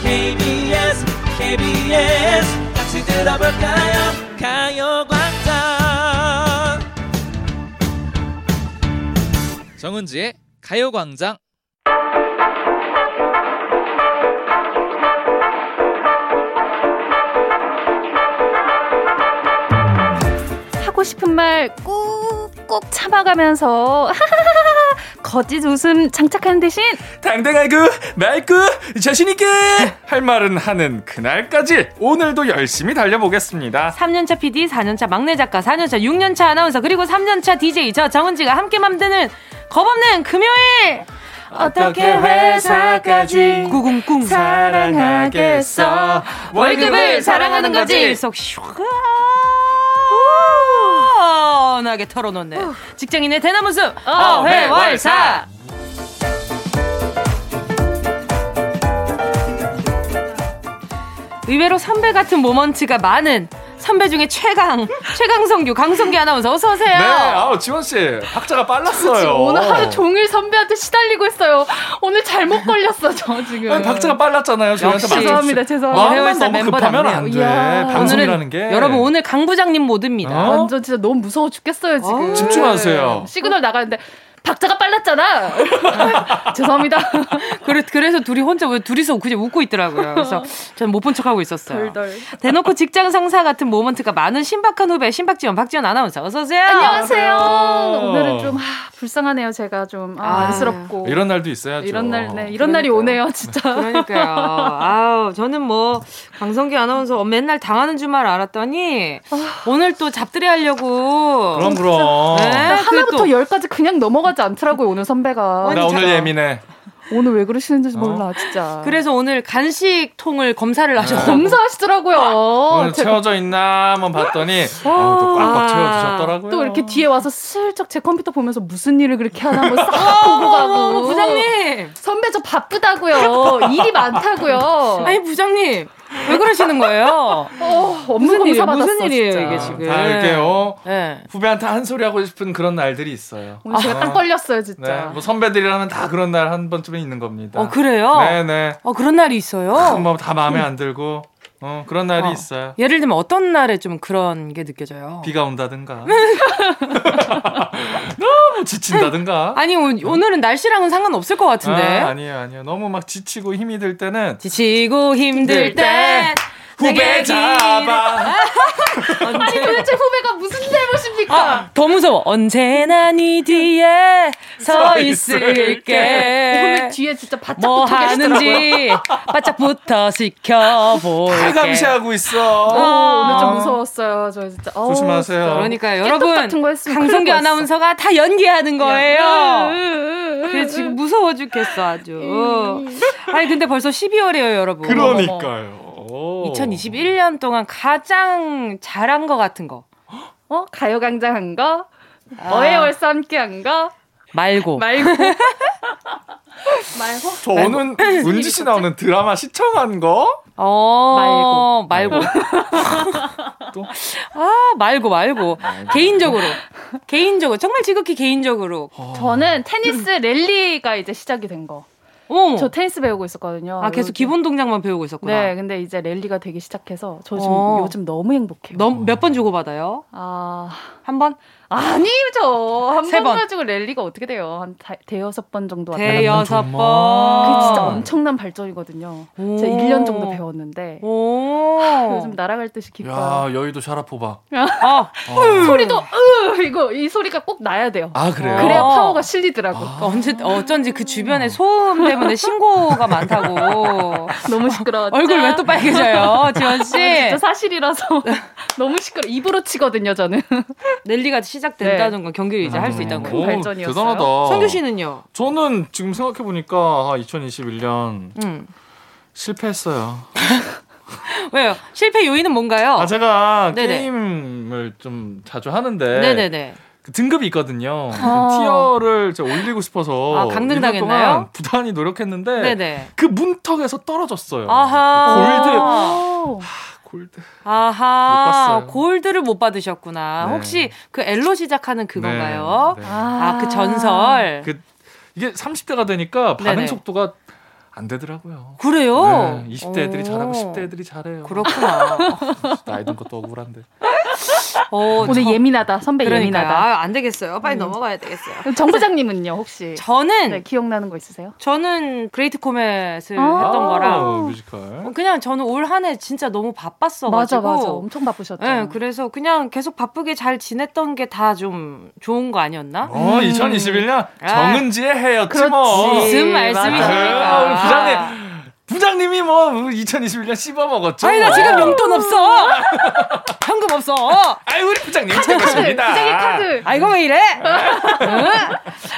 KBS KBS 같이 들어볼까요? 가요광장. 정은지의 가요광장. 하고 싶은 말 꾹꾹 참아가면서 거짓 웃음 장착하는 대신 당당하고 맑고 자신있게 할 말은 하는 그날까지 오늘도 열심히 달려보겠습니다. 3년차 PD, 4년차 막내 작가, 4년차, 6년차 아나운서 그리고 3년차 DJ 저 정은지가 함께 만드는 겁없는 금요일! 어떻게 회사까지 구궁궁 사랑하겠어? 월급을 사랑하는 거지? 속 시원하게 털어놓네. 직장인의 대나무 숲 어회월사. 의외로 선배 같은 모먼트가 많은 선배 중에 최강, 최강성규, 강성규 아나운서 어서 오세요. 네, 아우 지원 씨 박자가 빨랐어요. 오늘 하루 종일 선배한테 시달리고 있어요. 오늘 잘못 걸렸어 저 지금. 아니, 박자가 빨랐잖아요. 역시 죄송합니다, 죄송합니다. 회월사 멤버면 안 돼. 방송이라는 게. 여러분 오늘 강 부장님 모드입니다. 어? 완전 진짜 너무 무서워 죽겠어요 지금. 집중하세요. 시그널 나가는데 박자가 빨랐잖아. 죄송합니다. 그래, 그래서 둘이 혼자 왜 둘이서 그냥 웃고 있더라고요. 그래서 저는 못 본 척하고 있었어요. 덜덜. 대놓고 직장 상사 같은 모먼트가 많은 신박한 후배 신박지원 박지원 아나운서 어서 오세요. 안녕하세요. 오늘은 좀 하, 불쌍하네요. 제가 좀 아, 아, 안쓰럽고 이런 날도 있어야죠. 이런 날, 네, 이런 그러니까요. 날이 오네요, 진짜. 그러니까요. 아우 저는 뭐 강성기 아나운서 맨날 당하는 줄만 알았더니 아. 오늘 또 잡들이 하려고. 그럼 그럼. 네, 하나부터 열까지 그냥 넘어가. 하지 않더라고요 오늘 선배가. 나 오늘 예민해. 오늘 왜 그러시는지 어? 몰라 진짜. 그래서 오늘 간식통을 검사를 네. 하셨. 검사하시더라고요. 오늘 제가... 채워져 있나 한번 봤더니 어, 또 꽉꽉 아, 채워주셨더라고요. 또 이렇게 뒤에 와서 슬쩍 제 컴퓨터 보면서 무슨 일을 그렇게 하나 한번 싹 보고 가고. 부장님 선배 저 바쁘다고요. 일이 많다고요. 아니 부장님 왜 그러시는 거예요? 어, 무슨 일, 무슨 일이에요, 진짜. 이게 지금. 다 이렇게요. 네. 후배한테 한 소리 하고 싶은 그런 날들이 있어요. 오늘 제가 아. 딱 걸렸어요, 진짜. 네. 뭐 선배들이라면 다 그런 날 한 번쯤은 있는 겁니다. 어, 그래요? 네네. 어, 그런 날이 있어요? 뭐다 마음에 안 들고. 어, 그런 날이 어. 있어요. 예를 들면 어떤 날에 좀 그런 게 느껴져요? 비가 온다든가. 너무 지친다든가. 아니, 오늘은 날씨랑은 상관없을 것 같은데. 아, 아니에요, 아니에요. 너무 막 지치고 힘이 들 때는. 지치고 힘들 때. 후배 잡아. 아니 도대체 후배가 무슨 잘못입니까? 아, 더 무서워. 언제나 네 뒤에 서 있을게. 후배 뒤에 진짜 바짝 뭐 하는지 바짝 붙어 지켜볼게. 감시하고 있어. 어, 오늘 좀 무서웠어요. 저 진짜. 어, 조심하세요. 그러니까 여러분 강성기 아나운서가 다 연기하는 거예요. 그래 지금 무서워 죽겠어 아주. 아니 근데 벌써 12월이에요, 여러분. 그러니까요. 오. 2021년 동안 가장 잘한 것 같은 거. 어? 가요광장 한 거? 아. 어해월사 함께 한 거? 말고. 말고. 말고? 저는 은지 씨 나오는 드라마 시청한 거? 어, 말고. 말고. 또? 아, 말고, 말고. 개인적으로. 개인적으로. 정말 지극히 개인적으로. 저는 테니스 랠리가 이제 시작이 된 거. 어. 저 테니스 배우고 있었거든요. 아, 계속 기본 동작만 배우고 있었구나. 네, 근데 이제 랠리가 되기 시작해서 저 지금 어. 요즘 너무 행복해요. 몇 번 주고 받아요? 아, 한 번? 아니죠. 한 번 가지고 랠리가 어떻게 돼요? 한 대여섯 번 정도 왔다 대여섯 번. 그게 진짜 엄청난 발전이거든요. 오. 제가 1년 정도 배웠는데 오. 요즘 날아갈 듯이 기뻐요. 야, 여의도 샤라포바. 아. 어. 소리도 으 이거 이 소리가 꼭 나야 돼요. 아, 그래요? 그래야 파워가 실리더라고. 아. 언제 어쩐지 그 주변에 소음 때문에 신고가 많다고. 너무 시끄러워. 얼굴 왜 또 빨개져요, 지원 씨? 아, 진짜 사실이라서 너무 시끄러. 입으로 치거든요, 저는. 넬리가 시 작된다는 네. 건 경기를 이제 할 수 있다는 거. 발전이었어요. 대단하다. 성규 씨는요? 저는 지금 생각해 보니까 2021년 음. 실패했어요. 왜요? 실패 요인은 뭔가요? 아 제가 네네. 게임을 좀 자주 하는데 네네네. 그 등급이 있거든요. 어. 티어를 제가 올리고 싶어서 아, 강등당했나요? 부단히 노력했는데 네네. 그 문턱에서 떨어졌어요. 아하. Gold. Gold. 아하. Gold를 못 받으셨구나. 네. 혹시 그 L로 시작하는 그건가요? 네. 네. 아, 그 전설. 그 이게 30대가 되니까 반응 네네. 속도가 안 되더라고요. 그래요? 네, 20대 애들이 잘하고 10대 애들이 잘해요. 그렇구나. 나이 든 것도 억울한데. 어, 오늘 저, 예민하다. 선배 그러니까요. 예민하다. 아, 안 되겠어요. 빨리 음. 넘어가야 되겠어요. 정 부장님은요, 혹시? 저는 네, 기억나는 거 있으세요? 저는 Great Comet을 아~ 했던 거랑 뮤지컬. 어, 그냥 저는 올 한 해 진짜 너무 바빴어 맞아, 맞아. 엄청 바쁘셨죠. 네, 그래서 그냥 계속 바쁘게 잘 지냈던 게 다 좀 좋은 거 아니었나? 어, 음. 2021년 정은지의 해였지 뭐. 무슨 말씀이십니까? 아, 부장님 부장님이 뭐 2021년 씹어 먹었죠. 아니 나 지금 용돈 없어. 현금 없어. 아이 우리 부장님 최고십니다. 부장님 카드. 아 이거 왜 이래?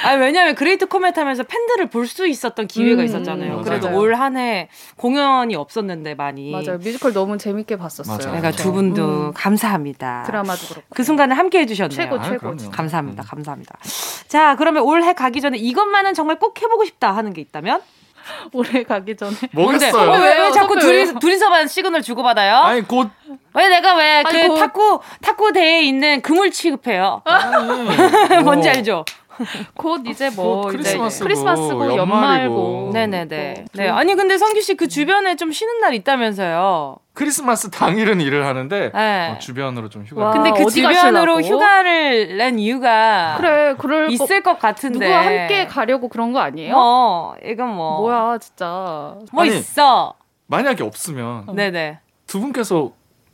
아 왜냐면 Great Comet 하면서 팬들을 볼 수 있었던 기회가 음, 있었잖아요. 음, 그래도 올 한 해 공연이 없었는데 많이. 맞아요. 뮤지컬 너무 재밌게 봤었어요. 맞아요. 그러니까 두 분도 음. 감사합니다. 드라마도 그렇고. 그 순간을 함께 해 주셨네요. 최고 최고. 아, 감사합니다. 감사합니다. 자 그러면 올해 가기 전에 이것만은 정말 꼭 해보고 싶다 하는 게 있다면? 올해 가기 전에. 뭐겠어요? 어, 왜, 왜 자꾸 둘이, 둘이서만 시그널 주고받아요? 아니, 곧. 왜 내가 왜 그 탁구, 탁구 대회에 있는 금을 취급해요? 뭔지 알죠? 곧 이제 뭐 크리스마스고, 크리스마스고 연말고. 네네네. 네. 아니 근데 성규 씨 그 주변에 좀 쉬는 날 있다면서요? 크리스마스 당일은 일을 하는데 네. 어, 주변으로 좀 휴가. 와, 근데 그 주변으로 가시려고? 휴가를 낸 이유가 그래, 그럴 있을 것, 것 같은데 누구 함께 가려고 그런 거 아니에요? 어, 이건 뭐 뭐야 진짜 뭐 아니, 있어. 만약에 없으면 네네 두 분께서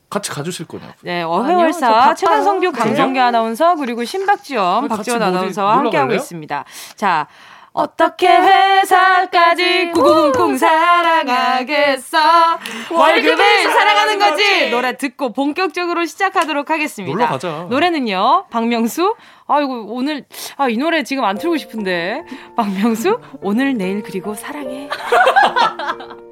같이 가주실 거냐고. 네, 어회월사 최강성규 강성규 아나운서 그리고 신박지원 박지원 아나운서와 함께하고 있습니다. 자. 어떻게 회사까지 꿍꿍 사랑하겠어? 월급을 사랑하는 거지. 노래 듣고 본격적으로 시작하도록 하겠습니다. 놀러 가자. 노래는요 박명수? 아이고 오늘 아 이 노래 지금 안 틀고 싶은데. 박명수 오늘 내일 그리고 사랑해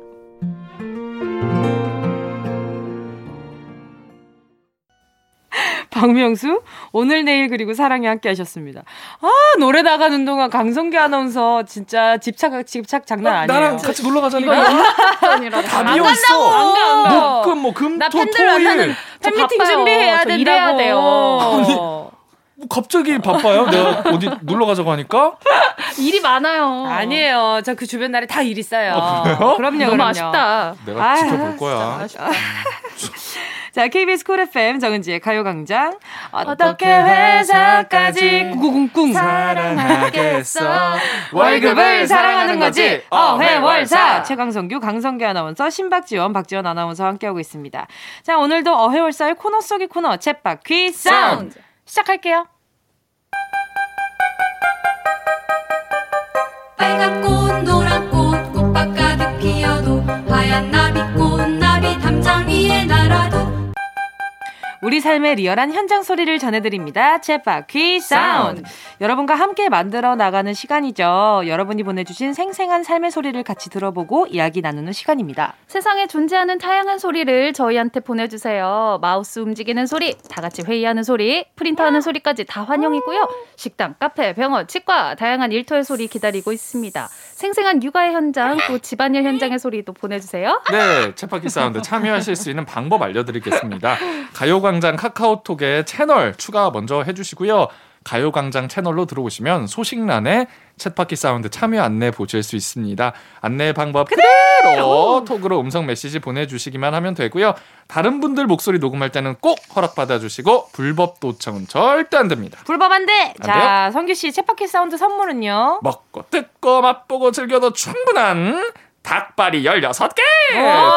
박명수 오늘 내일 그리고 사랑이 함께 하셨습니다. 아 노래 나가는 동안 강성기 아나운서 진짜 집착 집착 장난 어, 아니에요. 나랑 같이 놀러 가자니까. 다. 안간다 목금 뭐 금, 토, 토일. 팬미팅 준비해야 된다고. 일해야 돼요. 아니, 뭐 갑자기 바빠요? 내가 어디 놀러 가자고 하니까? 일이 많아요. 아니에요. 저 그 주변 날에 다 일이 있어요. 아, 그래요? 그럼요, 너무 그럼요. 아쉽다. 내가 아유, 지켜볼 거야. 자, KBS Cool FM 정은지의 가요광장. 어떻게 회사까지 꿍꿍꿍 사랑하겠어. 월급을 사랑하는 거지. 어회월사. 최강성규, 강성규 아나운서, 신박지원, 박지원 아나운서와 함께하고 있습니다. 자, 오늘도 어회월사의 코너 속의 코너, 챗바퀴 사운드. 시작할게요. 빨간 꽃, 우리 삶의 리얼한 현장 소리를 전해드립니다. 챗바퀴 사운드. 여러분과 함께 만들어 나가는 시간이죠. 여러분이 보내주신 생생한 삶의 소리를 같이 들어보고 이야기 나누는 시간입니다. 세상에 존재하는 다양한 소리를 저희한테 보내주세요. 마우스 움직이는 소리, 다 같이 회의하는 소리, 프린터 하는 소리까지 다 환영이고요. 식당, 카페, 병원, 치과, 다양한 일터의 소리 기다리고 있습니다. 생생한 육아의 현장, 또 집안일 현장의 소리도 보내주세요. 네, 챗바퀴 사운드 참여하실 수 있는 방법 알려드리겠습니다. 가요광장 카카오톡에 채널 추가 먼저 해주시고요. 가요광장 채널로 들어오시면 소식란에 챗바퀴 사운드 참여 안내 보실 수 있습니다. 안내 방법 그대로 톡으로 음성 메시지 보내주시기만 하면 되고요. 다른 분들 목소리 녹음할 때는 꼭 허락받아 주시고 불법 도청은 절대 안 됩니다. 불법 안 돼. 안 자, 성규 씨 챗바퀴 사운드 선물은요? 먹고 뜯고 맛보고 즐겨도 충분한 닭발이 16개!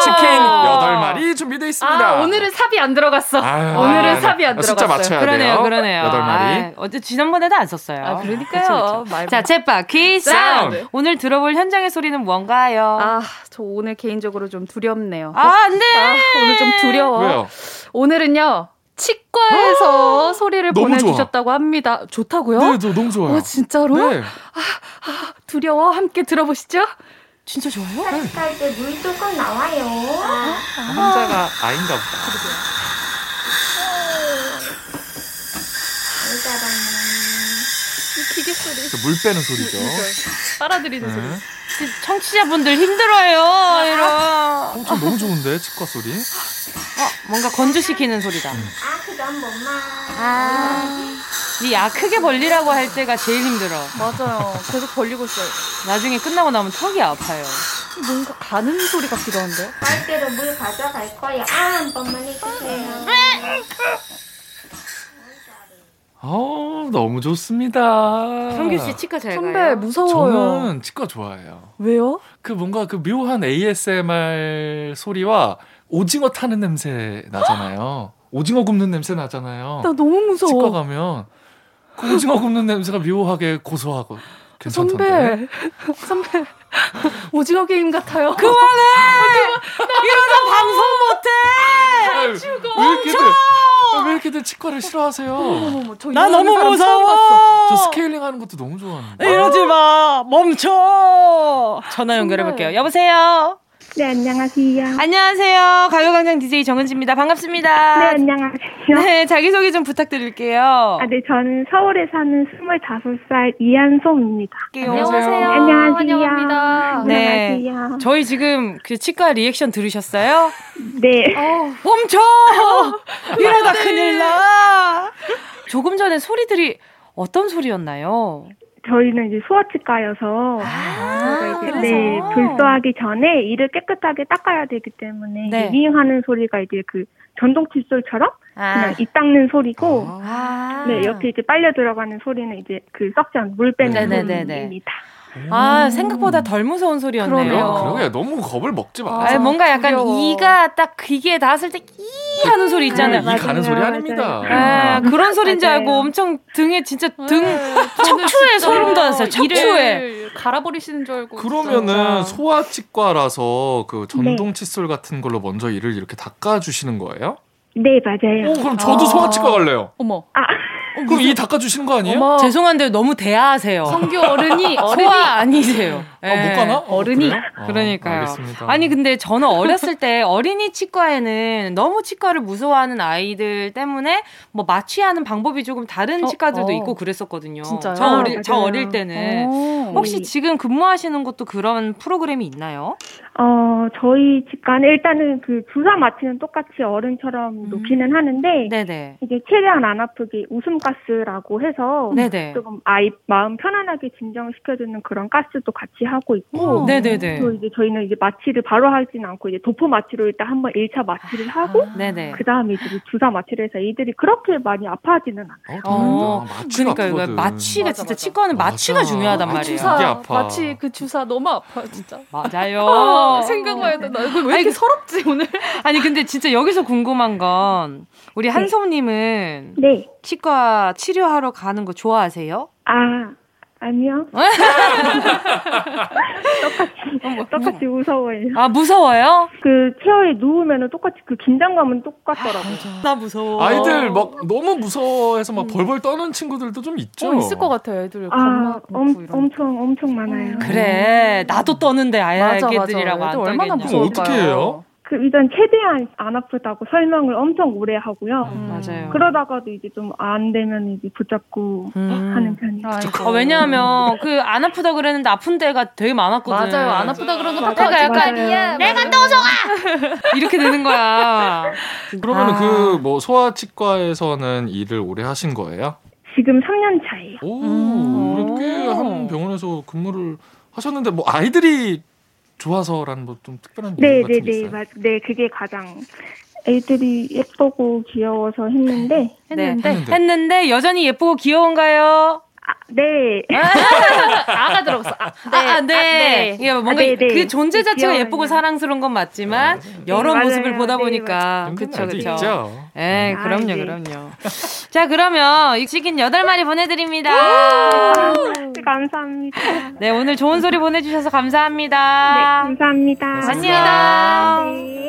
치킨 8마리 준비되어 있습니다. 아, 오늘은 삽이 안 들어갔어. 아유, 오늘은 아, 삽이 안 들어갔어요. 숫자 맞춰야 그러네요, 돼요. 그러네요. 8마리. 아, 어제 지난번에도 안 썼어요. 아, 그러니까요. 그쵸, 그쵸. 자, 챗바 사운드. 오늘 들어볼 현장의 소리는 뭔가요? 아, 저 오늘 개인적으로 좀 두렵네요. 아, 안 돼! 아, 오늘 좀 두려워. 왜요? 오늘은요. 치과에서 소리를 보내주셨다고 좋아. 합니다. 좋다고요? 네, 저 너무 좋아요. 어, 진짜로? 네. 아, 아, 두려워. 함께 들어보시죠. 진짜 좋아요? 따뜻할 때물 조금 나와요. 아, 혼자가 아인가 보다. 기 계 소리. 물 빼는 소리죠. 빨아들이는 네. 소리. 청취자분들 힘들어요. 이런. 어, 저 너무 좋은데 치과 소리. 어, 뭔가 건조시키는 소리다. 음. 아, 그건. 아. 이야 크게 벌리라고 할 때가 제일 힘들어. 맞아요. 계속 벌리고 있어요. 나중에 끝나고 나면 턱이 아파요. 뭔가 가는 소리 같기도 한데. 빨대로 물 가져갈 거야. 아, 한 번만 해주세요. 어, 너무 좋습니다. 성규 씨 치과 잘 선배 가요? 무서워요. 저는 치과 좋아해요. 왜요? 그 뭔가 그 묘한 ASMR 소리와 오징어 타는 냄새 나잖아요. 오징어 굽는 냄새 나잖아요. 나 너무 무서워. 치과 가면 그 오징어 굽는 냄새가 묘하게 고소하고 괜찮던데. 선배, 선배, 오징어 게임 같아요. 그만해! 이러다 방송 못해! 죽어! 왜 이렇게들, 왜 이렇게들 치과를 싫어하세요? 어머머머, 나 너무 무서워! 저 스케일링 하는 것도 너무 좋아하는데. 이러지 마! 멈춰! 전화 연결해 볼게요. 여보세요? 네, 안녕하세요. 안녕하세요. 가요광장 DJ 정은지입니다. 반갑습니다. 네, 안녕하세요. 네, 자기소개 좀 부탁드릴게요. 아, 네, 저는 서울에 사는 25살 이한송입니다. 안녕하세요. 안녕하세요. 환영합니다. 네. 안녕하세요. 저희 지금 그 치과 리액션 들으셨어요? 네. 어, 멈춰! 이러다 큰일 나! 조금 전에 소리들이 어떤 소리였나요? 저희는 이제 소아치과여서 아, 이제 네 불소하기 전에 이를 깨끗하게 닦아야 되기 때문에 네. 윙하는 소리가 이제 그 전동 칫솔처럼 아. 그냥 입 닦는 소리고 아. 네 옆에 이제 빨려 들어가는 소리는 이제 그 썩전 물 빼는 네네네네. 소리입니다. 아, 생각보다 덜 무서운 소리였네요. 그러네요. 그러게 너무 겁을 먹지 마. 아, 뭔가 약간 두려워. 이가 딱 귀에 닿았을 때 이 하는 소리 있잖아요. 이 맞아요, 가는 소리. 아닙니다. 아, 그런 소리인 줄. 알고 엄청 등에 진짜 등 네, 저는 척추에 소름 돋았어요. 척추에. 갈아버리시는 줄 알고. 그러면은 진짜. 소아치과라서 그 전동 네. 칫솔 같은 걸로 먼저 이를 이렇게 닦아주시는 거예요? 네 맞아요. 오, 그럼 저도 아. 소아치과 갈래요. 어머. 아 그럼 이 닦아 주시는 거 아니에요? 어머. 죄송한데 너무 대하세요. 성규 어른이 어른이 소아 아니세요. 아, 못 예. 가나? 어, 어른이. 그래요? 아, 그러니까요. 알겠습니다. 아니 근데 저는 어렸을 때 어린이 치과에는 너무 치과를 무서워하는 아이들 때문에 뭐 마취하는 방법이 조금 다른 어, 치과들도 어. 있고 그랬었거든요. 진짜요? 저 어릴 저. 어릴 때는 어. 혹시 지금 근무하시는 곳도 그런 프로그램이 있나요? 어, 저희 직관은 일단은 그 주사 마취는 똑같이 어른처럼 놓기는 하는데, 네네. 이게 최대한 안 아프게 웃음가스라고 해서, 네네. 조금 아이 마음 편안하게 진정시켜주는 그런 가스도 같이 하고 있고, 네네네. 또 이제 저희는 이제 마취를 바로 하진 않고, 이제 도포 마취로 일단 한번 1차 마취를 하고, 네네. 그 다음에 이제 주사 마취를 해서 애들이 그렇게 많이 아파하지는 않아요. 어, 어. 마취가 그러니까 이거. 마취가 맞아, 진짜 맞아. 치과는 마취가 맞아. 중요하단 아, 말이에요. 주사. 마치 그 주사 너무 아파요 진짜. 맞아요. 어, 생각만 해도 나 이거 왜 이렇게 서럽지 오늘? 아니 근데 진짜 여기서 궁금한 건 우리 한솜님은 네. 치과 치료하러 가는 거 좋아하세요? 아, 아니요. 똑같이 똑같이 무서워요. 아 무서워요? 그 체어에 누우면은 똑같이 그 긴장감은 똑같더라고요. 아, 나 무서워. 아이들 막 너무 무서워해서 막 벌벌 떠는 친구들도 좀 있죠. 어, 있을 것 같아요, 애들. 아, 엄, 청 엄청, 엄청 많아요. 그래, 나도 떠는데 아예 애기들이라고 안 얼마나 무서워. 어떻게 해요? 그 일단 최대한 안 아프다고 설명을 엄청 오래 하고요. 음. 맞아요. 그러다가도 이제 좀 안 되면 이제 붙잡고 음. 하는 편이에요. 아, 어, 왜냐하면 그 안 아프다 그랬는데 아픈 데가 되게 많았거든요. 맞아요. 안 아프다 그러면 파파가 약간 맞아요. 내가 떠져가 이렇게 되는 거야. 그러면 아. 그뭐 소아치과에서는 일을 오래 하신 거예요? 지금 3년 차예요. 오, 음. 꽤한 병원에서 근무를 하셨는데 뭐 아이들이 좋아서라는 뭐 좀 특별한 네, 이유 네, 네, 있어요? 맞, 네, 그게 가장 애들이 예쁘고 귀여워서 했는데 네, 했는데 네, 했는데, 했는데 여전히 예쁘고 귀여운가요? 네. 아가 들어갔어. 아, 아, 네. 아, 네. 네. 이게 아, 네. 예, 뭔가 아, 네, 네. 그 존재 자체가 귀여워요. 예쁘고 사랑스러운 건 맞지만 여러 네, 모습을 보다 보니까 그렇죠, 그렇죠. 예, 그럼요, 그럼요. 자, 그러면 치킨 여덟 마리 보내드립니다. 네, 감사합니다. 네, 오늘 좋은 소리 보내주셔서 감사합니다. 네, 감사합니다. 안녕.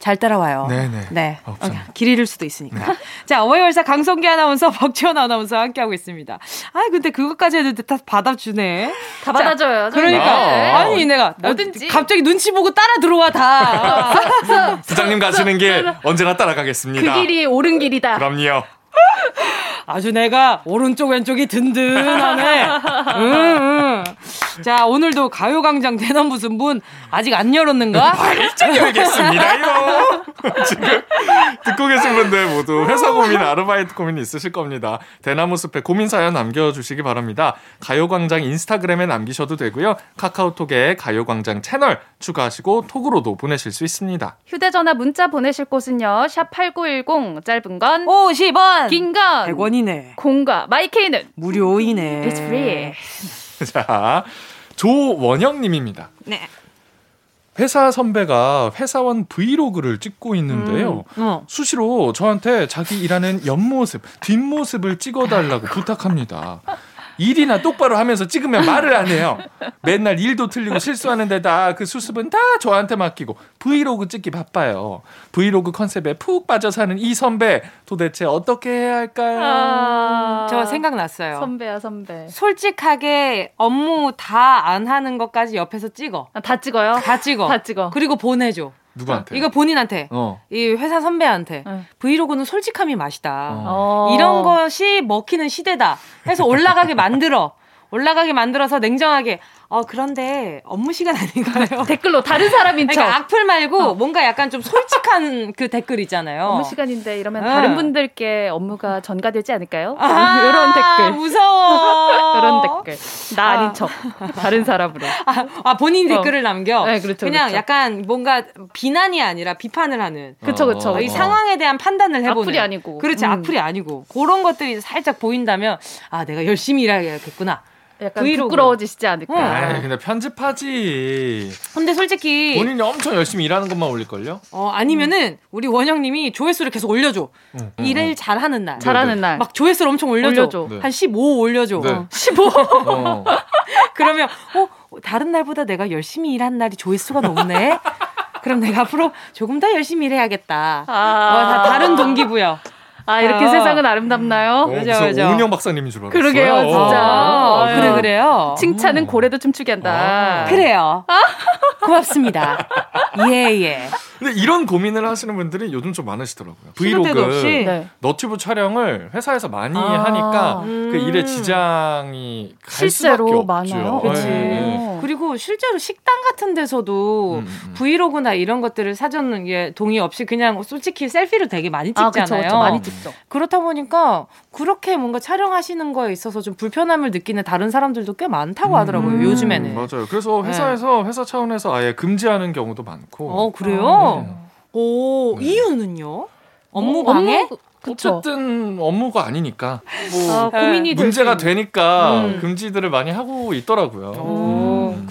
잘 따라와요. 네네. 네. 네. 네. 없잖아. 어, 길 잃을 수도 있으니까. 네. 자, 월요일사 강성기 아나운서, 박지원 아나운서 함께하고 있습니다. 아, 근데 그것까지 했는데 다 받아주네. 다 받아줘요. 자, 그러니까. 네. 네. 아니, 내가. 뭐든지. 갑자기 눈치 보고 따라 들어와, 다. 부장님 가시는 길 언제나 따라가겠습니다. 그 길이 옳은 길이다. 그럼요. 아주 내가 오른쪽 왼쪽이 든든하네. 응, 응. 자 오늘도 가요광장 대나무 순분 아직 안 열었는가? 활짝 열겠습니다요. 지금 듣고 계신 분들 모두 회사 고민, 아르바이트 고민 있으실 겁니다. 대나무 숲에 고민 사연 남겨주시기 바랍니다. 가요광장 인스타그램에 남기셔도 되고요. 카카오톡에 가요광장 채널 추가하시고 톡으로도 보내실 수 있습니다. 휴대전화 문자 보내실 곳은요. 샵 #8910 짧은 건 50원, 긴 건 100원이 네. 공과 마이케이는 무료이네. It's free. 자, 조원영님입니다. 네. 회사 선배가 회사원 브이로그를 찍고 있는데요. 음, 어. 수시로 저한테 자기 일하는 옆모습, 뒷모습을 찍어달라고 부탁합니다. 일이나 똑바로 하면서 찍으면 말을 안 해요. 맨날 일도 틀리고 실수하는 데다 그 수습은 다 저한테 맡기고 브이로그 찍기 바빠요. 브이로그 컨셉에 푹 빠져 사는 이 선배 도대체 어떻게 해야 할까요? 아, 저 생각났어요. 선배야 선배. 솔직하게 업무 다 안 하는 것까지 옆에서 찍어. 아, 다 찍어요? 다 찍어. 다 찍어. 그리고 보내줘. 누구한테? 이거 본인한테. 어. 이 회사 선배한테. 네. 브이로그는 솔직함이 맛이다. 어. 이런 것이 먹히는 시대다. 해서 올라가게 만들어. 올라가게 만들어서 냉정하게. 어, 그런데 업무 시간 아닌가요? 댓글로 다른 사람인 척. 그러니까 악플 말고 뭔가 약간 좀 솔직한 그 댓글 있잖아요. 업무 시간인데 이러면 응. 다른 분들께 업무가 전가되지 않을까요? 아, 이런 댓글. 무서워. 이런 댓글. 나 아닌 척. 다른 사람으로. 아, 아, 본인 어. 댓글을 남겨. 네, 그렇죠, 그냥 그렇죠. 약간 뭔가 비난이 아니라 비판을 하는. 그쵸, 그쵸. 어. 이 상황에 대한 판단을 해보는. 악플이 아니고. 그렇지, 음. 악플이 아니고. 그런 것들이 살짝 보인다면, 아, 내가 열심히 일해야겠구나. 약간 브이로그. 부끄러워지시지 않을까. 응. 아이, 근데 편집하지. 근데 솔직히, 본인이 엄청 열심히 일하는 것만 올릴걸요? 어, 아니면은, 우리 원영님이 조회수를 계속 올려줘. 응, 일을 잘하는 날. 잘하는 날. 막 조회수를 엄청 올려줘. 올려줘. 네. 한15 올려줘. 네. 어, 15? 어. 그러면, 어, 다른 날보다 내가 열심히 일한 날이 조회수가 높네? 그럼 내가 앞으로 조금 더 열심히 일해야겠다. 아. 어, 다 다른 동기부여. 아 이렇게 아. 세상은 아름답나요? 어, 그죠 그죠. 오은영 박사님인 줄 알았어요. 그러게요, 진짜. 아, 아, 그래 그래요. 칭찬은 고래도 춤추게 한다. 아. 그래요. 고맙습니다. 예 예. 근데 이런 고민을 하시는 분들이 요즘 좀 많으시더라고요. 브이로그 네. 너튜브 촬영을 회사에서 많이 아, 하니까 음. 그 일의 지장이 갈 실제로 많아요. 그렇지. 네. 그리고 실제로 식당 같은 데서도 음, 음. 브이로그나 이런 것들을 사전 게 동의 없이 그냥 솔직히 셀피를 되게 많이 찍잖아요. 아, 그쵸, 그쵸. 많이 찍 죠. 그렇다 보니까 그렇게 뭔가 촬영하시는 거에 있어서 좀 불편함을 느끼는 다른 사람들도 꽤 많다고 하더라고요. 음. 요즘에는. 맞아요. 그래서 네. 회사에서 네. 회사 차원에서 아예 금지하는 경우도 많고. 어 그래요? 네. 오 네. 이유는요? 업무 방해? 업무, 그쵸? 어쨌든 업무가 아니니까 뭐 아, 고민이 문제가 되니까 음. 금지들을 많이 하고 있더라고요. 음.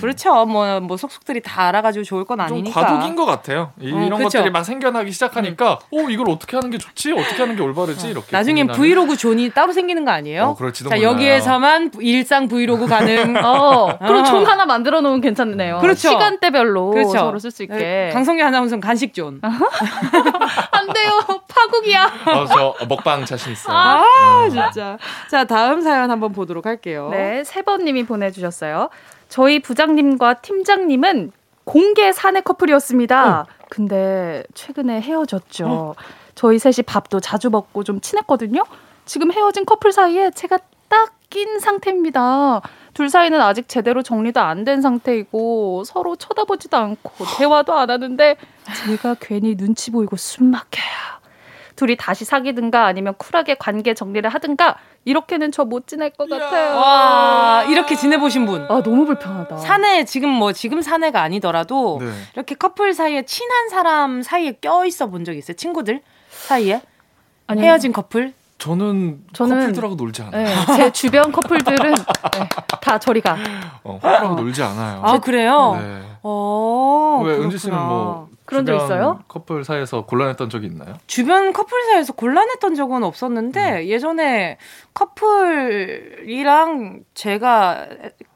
그렇죠. 뭐, 뭐 속속들이 다 알아가지고 좋을 건 아니니까. 과도기인 것 같아요. 이, 음, 런 것들이 막 생겨나기 시작하니까, 음. 어 이걸 어떻게 하는 게 좋지? 어떻게 하는 게 올바르지? 어. 이렇게. 나중엔 브이로그 존이 따로 생기는 거 아니에요? 어, 그렇지도 자 여기에서만 일상 브이로그 가능. 어, 그럼 존 하나 만들어 놓으면 괜찮네요. 그렇죠. 시간대별로 그렇죠. 서로 쓸 수 있게. 네, 강성규 아나운서 간식 존. 안 돼요. 파국이야. 어, 저 먹방 자신 있어요. 아, 음. 진짜. 자, 다음 사연 한번 보도록 할게요. 네, 세번님이 보내주셨어요. 저희 부장님과 팀장님은 공개 사내 커플이었습니다. 어. 근데 최근에 헤어졌죠. 어. 저희 셋이 밥도 자주 먹고 좀 친했거든요. 지금 헤어진 커플 사이에 제가 딱 낀 상태입니다. 둘 사이는 아직 제대로 정리도 안 된 상태이고 서로 쳐다보지도 않고 대화도 안 하는데 제가 괜히 눈치 보이고 숨 막혀요. 둘이 다시 사귀든가 아니면 쿨하게 관계 정리를 하든가 이렇게는 저 못 지낼 것 같아요. 와 이렇게 지내보신 분. 아 너무 불편하다. 사내 지금 뭐 지금 사내가 아니더라도 네. 이렇게 커플 사이에 친한 사람 사이에 껴 있어 본 적 있어요? 친구들 사이에 아니, 헤어진 커플? 저는, 저는 커플들하고 놀지 않아요. 네, 제 주변 커플들은 네, 다 저리 가. 어, 커플하고 놀지 않아요. 아 그래요? 네. 어, 왜 은지 씨는 뭐 그런 적 있어요? 커플 사이에서 곤란했던 적이 있나요? 주변 커플 사이에서 곤란했던 적은 없었는데 음. 예전에 커플이랑 제가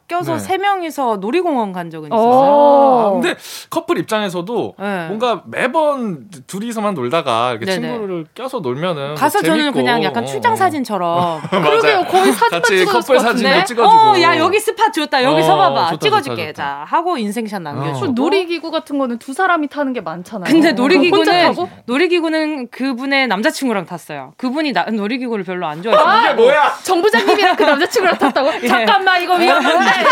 껴서 네. 세 명이서 놀이공원 간 적은 있었어요. 아, 근데 커플 입장에서도 네. 뭔가 매번 둘이서만 놀다가 이렇게 친구를 껴서 놀면은 가서 뭐 저는 그냥 약간 출장 사진처럼 그러게요 거의 사진만 커플 사진도 찍어주고 어, 야 여기 스팟 좋다 여기 어, 서봐봐 좋다, 찍어줄게 좋다, 좋다. 자 하고 인생샷 남겨주고 어. 놀이기구 같은 거는 두 사람이 타는 게 많잖아요. 근데 놀이기구는 놀이기구는 그분의 남자친구랑 탔어요. 그분이 나, 놀이기구를 별로 안 좋아해서 아, 이게 뭐야? 정부장님이랑 그 남자친구랑 탔다고? 예. 잠깐만 이거 위험한데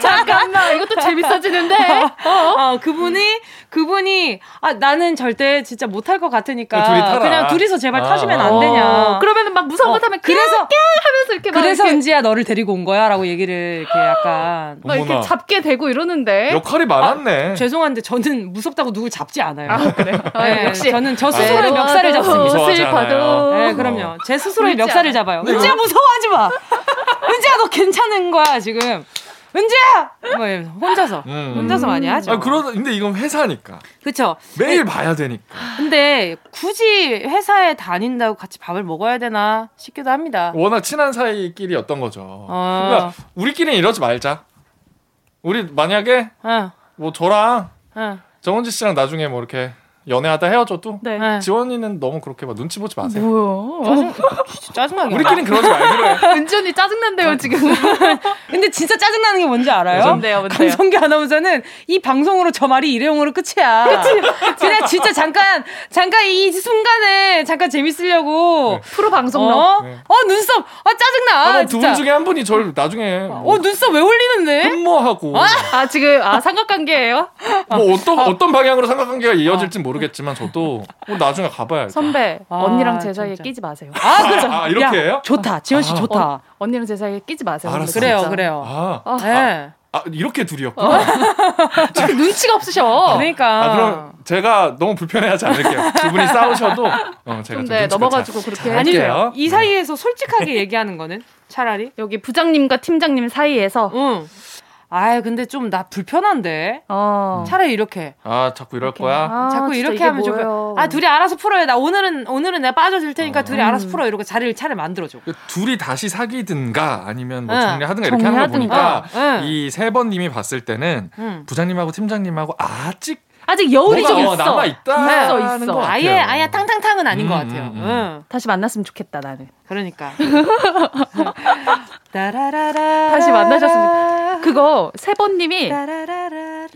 잠깐만 이것도 재밌어지는데. 어? 어, 그분이 그분이 아 나는 절대 진짜 못할 것 같으니까 둘이 그냥 둘이서 제발 아, 타시면 안 되냐. 어. 그러면은 막 무서운 거 어, 타면 그래서 깨 하면서 이렇게 그래서 은지야 너를 데리고 온 거야라고 얘기를 이렇게 약간 막 이렇게 잡게 되고 이러는데 역할이 많았네. 아, 죄송한데 저는 무섭다고 누굴 잡지 않아요. 아, 그래요? 네, 역시 저는 저 스스로의 네, 멱살을 잡습니다. 슬퍼도. 네, 그럼요. 제 스스로의 멱살을 잡아요. 은지야 무서워하지 마. 은지야 너 괜찮은 거야 지금. 은지야! 뭐 혼자서 음. 혼자서 많이 하죠. 아, 그러 근데 이건 회사니까. 그렇죠. 매일 네. 봐야 되니까. 근데 굳이 회사에 다닌다고 같이 밥을 먹어야 되나 싶기도 합니다. 워낙 친한 사이끼리였던 거죠. 어. 그러니까 우리끼리는 이러지 말자. 우리 만약에 어. 뭐 저랑 어. 정은지 씨랑 나중에 뭐 이렇게 연애하다 헤어져도 네. 네. 지원이는 너무 그렇게 막 눈치 보지 마세요. 뭐야? 짜증, 짜증 나게. 우리끼리는 그러지 말기로 해. 은지 언니 짜증난대요 지금. 근데 진짜 짜증나는 게 뭔지 알아요? 뭔데요, 뭔데요? 강성기 아나운서는 이 방송으로 저 말이 일회용으로 끝이야. 그치? 그냥 진짜 잠깐 잠깐 이 순간에 잠깐 재밌으려고 네. 프로 방송로. 어? 네. 어 눈썹. 아 짜증나. 아, 두분 중에 한 분이 저를 나중에 어 눈썹 왜 올리는데? 흠모하고. 아, 아 지금 아 삼각관계예요? 뭐 어떤 어. 어떤 방향으로 삼각관계가 이어질지 모르. 모르겠지만 저도 뭐 나중에 가봐야죠. 선배 아, 언니랑 제 사이에 끼지 마세요. 아, 그렇죠. 아, 이렇게 해요? 좋다. 지원 씨 아, 좋다. 어, 언니랑 제 사이에 끼지 마세요. 알았어. 그래요, 진짜. 그래요. 아, 아, 네. 아, 이렇게 둘이었구나. 어? 눈치가 없으셔. 그러니까. 아, 그럼 제가 너무 불편해하지 않을게요. 두 분이 싸우셔도 어, 제가 네, 넘어가지고 그렇게 할게요. 이 사이에서 솔직하게 얘기하는 거는 차라리 여기 부장님과 팀장님 사이에서 응. 아 근데 좀 나 불편한데. 어. 차라리 이렇게. 아 자꾸 이럴 이렇게. 거야? 아, 자꾸 이렇게 하면 좋고. 아 둘이 알아서 풀어요. 나 오늘은 오늘은 내가 빠져줄 테니까 어. 둘이 알아서 풀어 이러고 자리를 차를 만들어줘. 그 둘이 다시 사귀든가 아니면 뭐 응. 정리하든가 이렇게 하는 거 보니까 응. 이세 번님이 봤을 때는 응. 부장님하고 팀장님하고 아직 아직 여운이 좀 있어. 남아 있다. 네. 있어 있어. 아예 아예 탕탕탕은 아닌 음, 것 같아요. 음, 음. 응. 다시 만났으면 좋겠다 나는. 그러니까. 다시 만나셨으면 그거 세번님이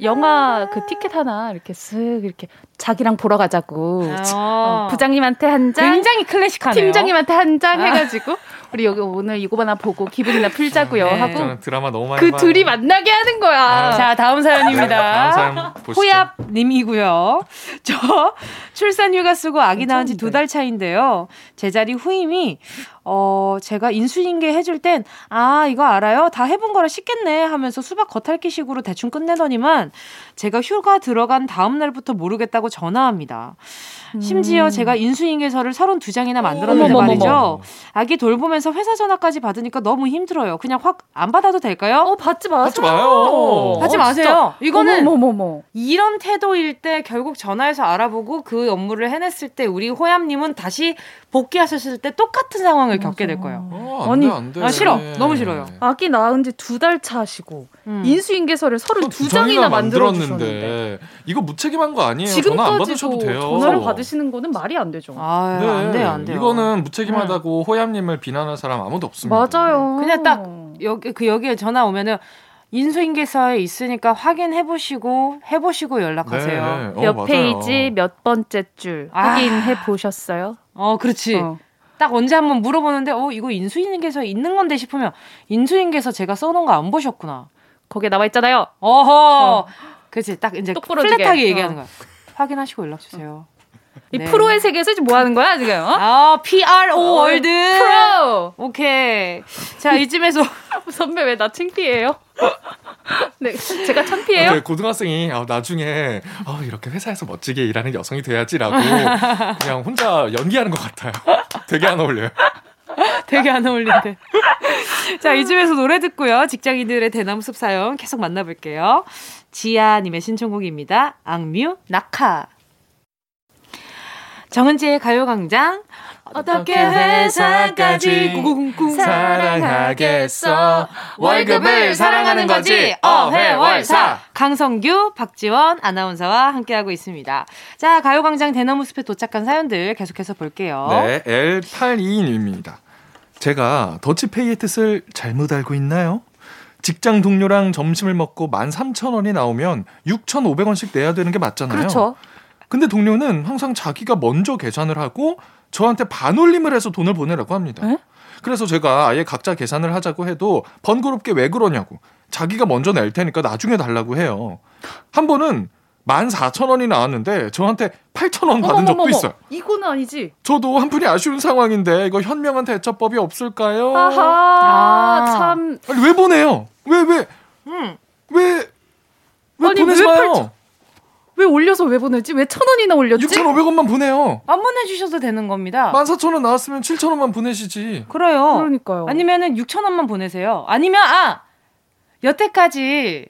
영화 그 티켓 하나 이렇게 쓱 이렇게 자기랑 보러 가자고 어. 어, 부장님한테 한 장, 굉장히 클래식하네요. 팀장님한테 한장 아. 해가지고 우리 여기 오늘 이거 하나 보고 기분이나 풀자고요 네. 하고 드라마 너무 많이 그 봐요. 둘이 만나게 하는 거야. 아. 자 다음 사연입니다. 호얍님이고요. 저 출산 휴가 쓰고 아기 낳은 지 두 달 차인데요. 제자리 후임이 어, 제가 인수인계 해줄 땐, 아, 이거 알아요? 다 해본 거라 쉽겠네 하면서 수박 겉핥기 식으로 대충 끝내더니만, 제가 휴가 들어간 다음날부터 모르겠다고 전화합니다. 심지어 음. 제가 인수인계서를 32장이나 만들었는데 어머머머머. 말이죠. 아기 돌보면서 회사 전화까지 받으니까 너무 힘들어요. 그냥 확 안 받아도 될까요? 어, 받지 마세요. 받지 마요. 받지 어, 마세요. 이거는 어머머머. 이런 태도일 때 결국 전화해서 알아보고 그 업무를 해냈을 때 우리 호얌님은 다시 복귀하셨을 때 똑같은 상황을 겪게 될 거예요. 어, 안 아니, 돼, 안 돼. 아, 싫어. 너무 싫어요. 아기 낳은 지 두 달 차시고 음. 인수인계서를 32장이나 만들었는데 이거 무책임한 거 아니에요. 전화 안 받으셔도 돼요. 전화를 받으시는 거는 말이 안 되죠. 아, 네. 안 돼요, 안 돼요. 이거는 무책임하다고 네. 호얌님을 비난할 사람 아무도 없습니다. 맞아요. 그냥 딱 여기 그 여기에 전화 오면은 인수인계서에 있으니까 확인해 보시고 해 보시고 연락하세요. 네, 네. 어, 몇 맞아요. 페이지 몇 번째 줄 아. 확인해 보셨어요? 어, 그렇지. 어. 딱 언제 한번 물어보는데 어 이거 인수인계서 있는 건데 싶으면 인수인계서 제가 써놓은 거 안 보셨구나. 거기에 나와 있잖아요. 어허. 어. 그렇지. 딱 이제 플랫하게 얘기하는 어. 거야. 확인하시고 연락 주세요. 이 네. 프로의 세계에서 지금 뭐 하는 거야, 지금? 어? 아, PRO 어, 월드. 프로! 오케이. 자, 이쯤에서. 선배 왜 나 창피해요? 네, 제가 창피해요? 네, 고등학생이 아, 나중에 어, 이렇게 회사에서 멋지게 일하는 여성이 돼야지라고 그냥 혼자 연기하는 것 같아요. 되게 안 어울려요. 되게 안 어울린데. 자, 이쯤에서 노래 듣고요. 직장인들의 대나무 숲 사연 계속 만나볼게요. 지아님의 신청곡입니다. 악뮤, 낙하. 정은지의 가요광장. 어떻게 회사까지 사랑하겠어? 월급을 사랑하는 거지? 어회월사. 강성규 박지원 아나운서와 함께하고 있습니다. 자 가요광장 대나무 숲에 도착한 사연들 계속해서 볼게요. 네 L82님입니다. 제가 더치페이의 뜻을 잘못 알고 있나요? 직장 동료랑 점심을 먹고 13,000원이 나오면 6,500원씩 내야 되는 게 맞잖아요. 그렇죠 근데 동료는 항상 자기가 먼저 계산을 하고 저한테 반올림을 해서 돈을 보내라고 합니다. 에? 그래서 제가 아예 각자 계산을 하자고 해도 번거롭게 왜 그러냐고. 자기가 먼저 낼 테니까 나중에 달라고 해요. 한 번은 14,000원이 나왔는데 저한테 8,000원 받은 적도. 있어요. 이거는 아니지. 저도 한푼이 아쉬운 상황인데 이거 현명한 대처법이 없을까요? 아하, 아. 참. 아니, 왜 보내요? 왜, 왜? 음. 왜, 왜 아니, 보내지 왜 마요? 8, 왜 올려서 왜 보내지? 왜 천 원이나 올렸지? 6,500원만 보내요. 안 보내주셔도 되는 겁니다. 14,000원 나왔으면 7,000원만 보내시지. 그래요. 그러니까요. 아니면은 6,000원만 보내세요. 아니면, 아! 여태까지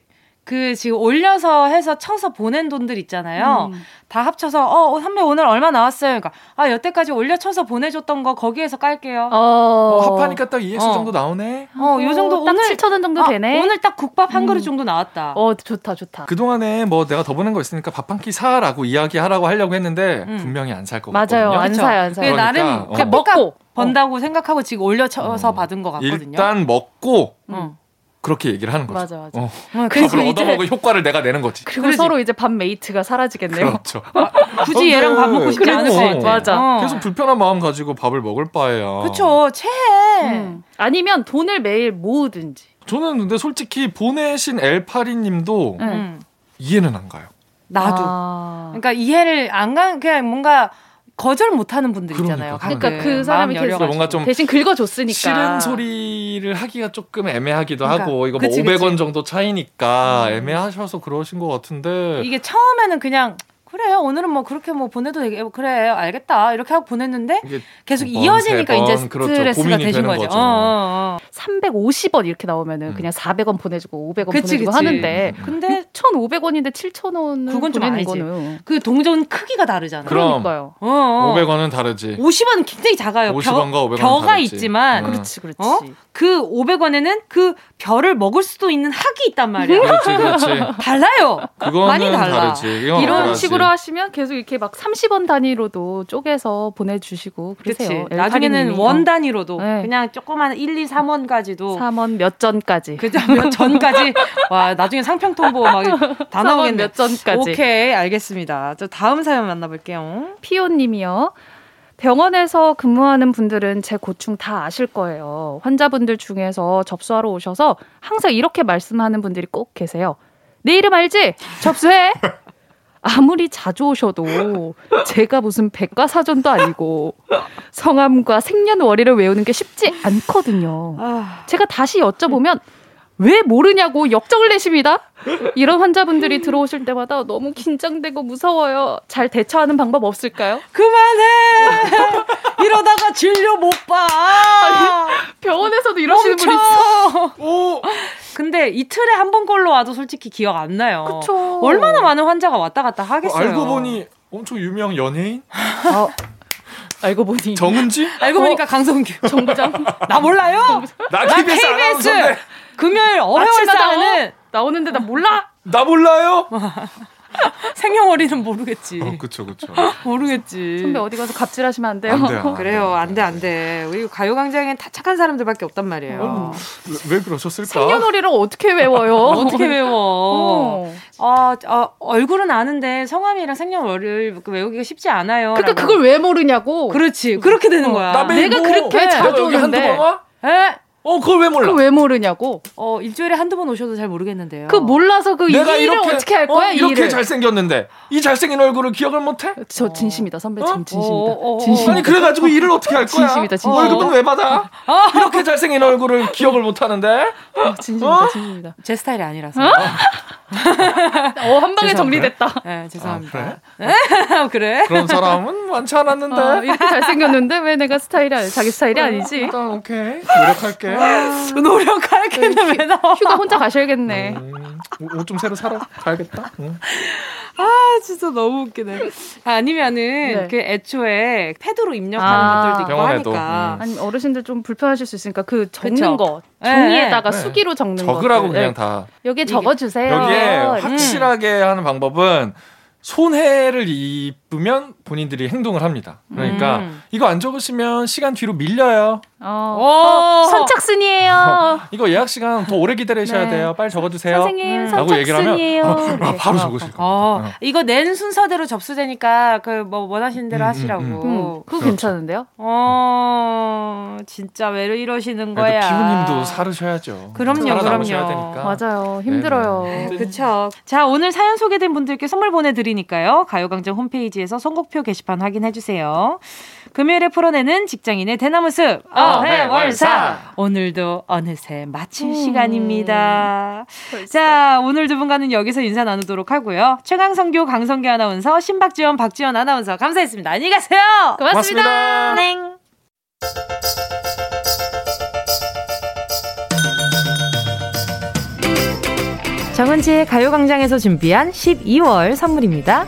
그 지금 올려서 해서 쳐서 보낸 돈들 있잖아요. 음. 다 합쳐서 어 선배 오늘 얼마 나왔어요. 그러니까 아 여태까지 올려 쳐서 보내줬던 거 거기에서 깔게요. 어, 어 합하니까 딱 ES 어. 정도 나오네. 어요 정도 딱 오늘 7천 원 정도 아, 되네. 오늘 딱 국밥 한 음. 그릇 정도 나왔다. 어 좋다 좋다. 그 동안에 뭐 내가 더 보낸 거 있으니까 밥 한 끼 사라고 이야기하라고 하려고 했는데 음. 분명히 안 살 거 같거든요. 맞아요 안 사요 안 사요. 그러니까 나름 어. 먹고 번다고 생각하고 지금 올려 쳐서 어. 받은 거 같거든요. 일단 먹고 음. 그렇게 얘기를 하는 거죠. 맞아, 맞아. 어. 밥을 얻어먹을 효과를 내가 내는 거지. 그리고 그러지. 서로 이제 밥 mate가 사라지겠네요. 그렇죠. 아, 굳이 아, 얘랑 밥 먹고 싶지 않을 것 같아. 맞아. 어. 계속 불편한 마음 가지고 밥을 먹을 바에야. 그렇죠. 체해. 음. 아니면 돈을 매일 모으든지. 저는 근데 솔직히 보내신 엘파리님도 음. 이해는 안 가요. 나도. 아. 그러니까 이해를 안 가, 그냥 뭔가 거절 못하는 분들 있잖아요. 그러니까, 그러니까 그 사람이 계속 뭔가 좀그 대신 긁어줬으니까 싫은 소리를 하기가 조금 애매하기도 그러니까, 하고 이거 뭐 그치, 500원 그치. 정도 차이니까 음. 애매하셔서 그러신 것 같은데 이게 처음에는 그냥 그래 오늘은 뭐 그렇게 뭐 보내도 되게 그래 알겠다 이렇게 하고 보냈는데 계속 이어지니까 번, 이제 그렇죠. 스트레스가 되신 거죠. 거죠. 어, 어, 어. 350원 이렇게 나오면은 음. 그냥 400원 보내주고 500원 그치, 보내주고 그치. 하는데 음. 근데 1,500원인데 7,000원 그건 좀 아니지. 거는. 그 동전 크기가 다르잖아요. 그러니까요. 어, 어. 500원은 다르지. 50원은 굉장히 작아요. 50원과 500원 벼가 다르지. 있지만 음. 그렇지 그렇지. 어? 그 500원에는 그 별을 먹을 수도 있는 학이 있단 말이야. 그렇지, 그렇지. 달라요. 그거는 많이 달라. 다르지. 이런 다르지. 식으로 하시면 계속 이렇게 막 30원 단위로도 쪼개서 보내주시고 그러세요. 네, 나중에는 원 단위로도 네. 그냥 조그만 1, 2, 3원까지도 3원 몇 전까지. 그죠? 몇 전까지. 와, 나중에 상평 통보 막 다 나오겠네. 몇 전까지. 오케이, 알겠습니다. 저 다음 사연 만나볼게요. 피오님이요. 병원에서 근무하는 분들은 제 고충 다 아실 거예요. 환자분들 중에서 접수하러 오셔서 항상 이렇게 말씀하는 분들이 꼭 계세요. 내 이름 알지? 접수해! 아무리 자주 오셔도 제가 무슨 백과사전도 아니고 성함과 생년월일을 외우는 게 쉽지 않거든요. 아. 제가 다시 여쭤보면 왜 모르냐고 역정을 내십니다. 이런 환자분들이 들어오실 때마다 너무 긴장되고 무서워요. 잘 대처하는 방법 없을까요? 그만해! 이러다가 진료 못 봐! 아니, 병원에서도 이러시는 분 있어. 오. 근데 이틀에 한 번 걸로 와도 솔직히 기억 안 나요. 그쵸. 얼마나 많은 환자가 왔다 갔다 하겠어요. 어, 알고 보니 엄청 유명 연예인? 어. 알고 보니 정은지? 알고 보니까 어? 강성규 정부장 나 몰라요? 나 KBS, 나 KBS 금요일 어회월사는 나오는데 나 몰라? 나 몰라요? 생년월일은 모르겠지. 어, 그쵸, 그쵸. 모르겠지. 선배 어디 가서 갑질하시면 안 돼요. 안 돼요. 그래요, 안 돼, 안 돼. 우리 가요광장엔 다 착한 사람들밖에 없단 말이에요. 어, 왜, 왜, 그러셨을까? 생년월일을 어떻게 외워요? 어떻게 외워? 어. 아, 아, 얼굴은 아는데 성함이랑 생년월일 외우기가 쉽지 않아요. 그러니까 그걸 왜 모르냐고. 그렇지, 그렇게 되는 거야. 내가 그렇게 자주 오는데. 에? 어, 그걸 왜 몰라? 그걸 왜 모르냐고? 어, 일주일에 한두 번 오셔도 잘 모르겠는데요. 그 몰라서 그 내가 일을 이렇게, 어떻게 할 거야? 어, 이렇게. 잘생겼는데 이 잘생긴 얼굴을 기억을 못 해? 저 진심이다, 선배. 어? 진심이다. 어, 어, 진심이다. 아니 그래 가지고 일을 어떻게 할 거야? 진심이다, 진심. 월급은 왜 받아? 이렇게 잘생긴 얼굴을 기억을 못 하는데? 어, 진심이다, 진심이다. 제 스타일이 아니라서. 어, 한 방에 정리됐다. 네, 죄송합니다. 아, 그래? 그래? 그런 사람은 많지 않았는데. 어, 이렇게 잘생겼는데 왜 내가 스타일이 아니, 자기 스타일이 아니지? 일단 오케이. 노력할게. 노력할 게는 네, 왜 나와? 휴가 혼자 가셔야겠네. 음, 옷좀 새로 사러 가야겠다. 응. 아 진짜 너무 웃기네. 아니면은 네. 그 애초에 패드로 입력하는 아, 것들도 있고 하니까. 음. 아니 어르신들 좀 불편하실 수 있으니까 그 적는 그쵸? 거 종이에다가 네. 수기로 적는 거. 적으라고 것들. 그냥 다. 여기에 적어주세요. 여기에 확실하게 음. 하는 방법은 손해를 입으면 본인들이 행동을 합니다. 그러니까 음. 이거 안 적으시면 시간 뒤로 밀려요. 어. 어, 선착순이에요. 어, 이거 예약 시간 더 오래 기다리셔야 네. 돼요. 빨리 적어주세요. 선생님 음. 선착순이에요. 어, 아, 바로 적으실 거예요. 어, 이거 낸 순서대로 접수되니까 그 뭐 원하시는 대로 음, 음 하시라고. 음, 음. 그거 괜찮은데요? 어, 진짜 왜 이러시는 거야? 피부님도 사르셔야죠. 그럼요, 그럼요. 되니까. 맞아요, 힘들어요. 그렇죠. 자, 오늘 사연 소개된 분들께 선물 보내드리니까요. 가요광장 홈페이지에서 선곡표 게시판 확인해 주세요. 금요일에 풀어내는 직장인의 대나무 숲 어해월사 오늘도 어느새 마칠 음. 시간입니다. 벌써. 자 오늘 두 분과는 여기서 인사 나누도록 하고요. 최강성교 강성교 아나운서 신박지원 박지원 아나운서 감사했습니다. 안녕히 가세요. 고맙습니다. 고맙습니다. 네. 정은지의 가요광장에서 준비한 12월 선물입니다.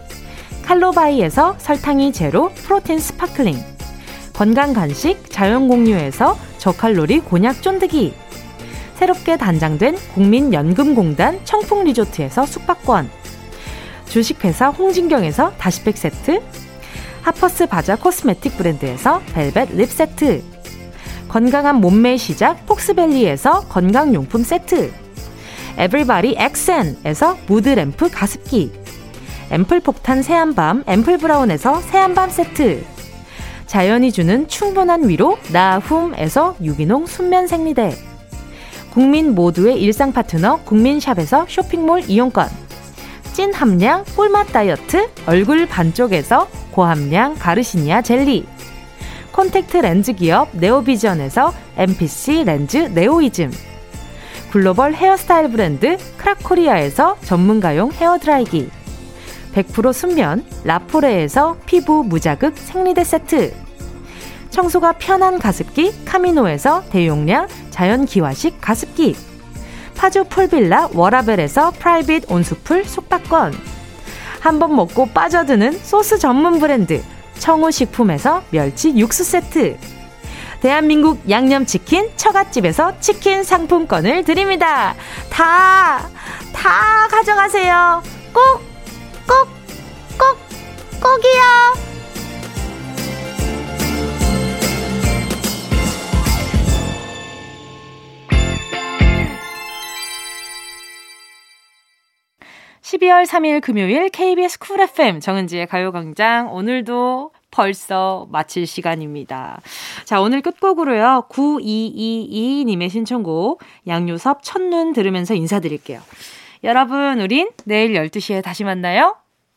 칼로바이에서 설탕이 제로 protein sparkling. 건강 간식 자연 공유에서 저칼로리 곤약 쫀득이. 새롭게 단장된 국민연금공단 청풍리조트에서 숙박권. 주식회사 홍진경에서 다시팩 세트. 하퍼스 바자 코스메틱 브랜드에서 벨벳 lip 세트. 건강한 몸매의 시작 폭스밸리에서 건강용품 세트. 에브리바디 엑센에서 무드램프 가습기 앰플 폭탄 새한밤 앰플 브라운에서 새한밤 세트. 자연이 주는 충분한 위로 나훔에서 유기농 순면 생리대. 국민 모두의 일상 파트너 국민샵에서 쇼핑몰 이용권. 찐 함량 꿀맛 다이어트 얼굴 반쪽에서 고함량 가르시니아 젤리. 콘택트 렌즈 기업 네오비전에서 MPC 렌즈 네오이즘. 글로벌 헤어스타일 브랜드 크라코리아에서 전문가용 헤어드라이기 100% 순면 라포레에서 피부 무자극 생리대 세트 청소가 편한 가습기 카미노에서 대용량 자연기화식 가습기 파주 풀빌라 워라벨에서 private 온수풀 숙박권 한 번 먹고 빠져드는 소스 전문 브랜드 청우식품에서 멸치 육수 세트 대한민국 양념치킨 처갓집에서 치킨 상품권을 드립니다. 다, 다 가져가세요. 꼭, 꼭, 꼭, 꼭이요. 12월 3일 금요일 KBS 쿨 FM 정은지의 가요광장 오늘도 벌써 마칠 시간입니다. 자, 오늘 끝곡으로요. 9222님의 신청곡 양요섭 첫눈 들으면서 인사드릴게요. 여러분, 우린 내일 12시에 다시 만나요.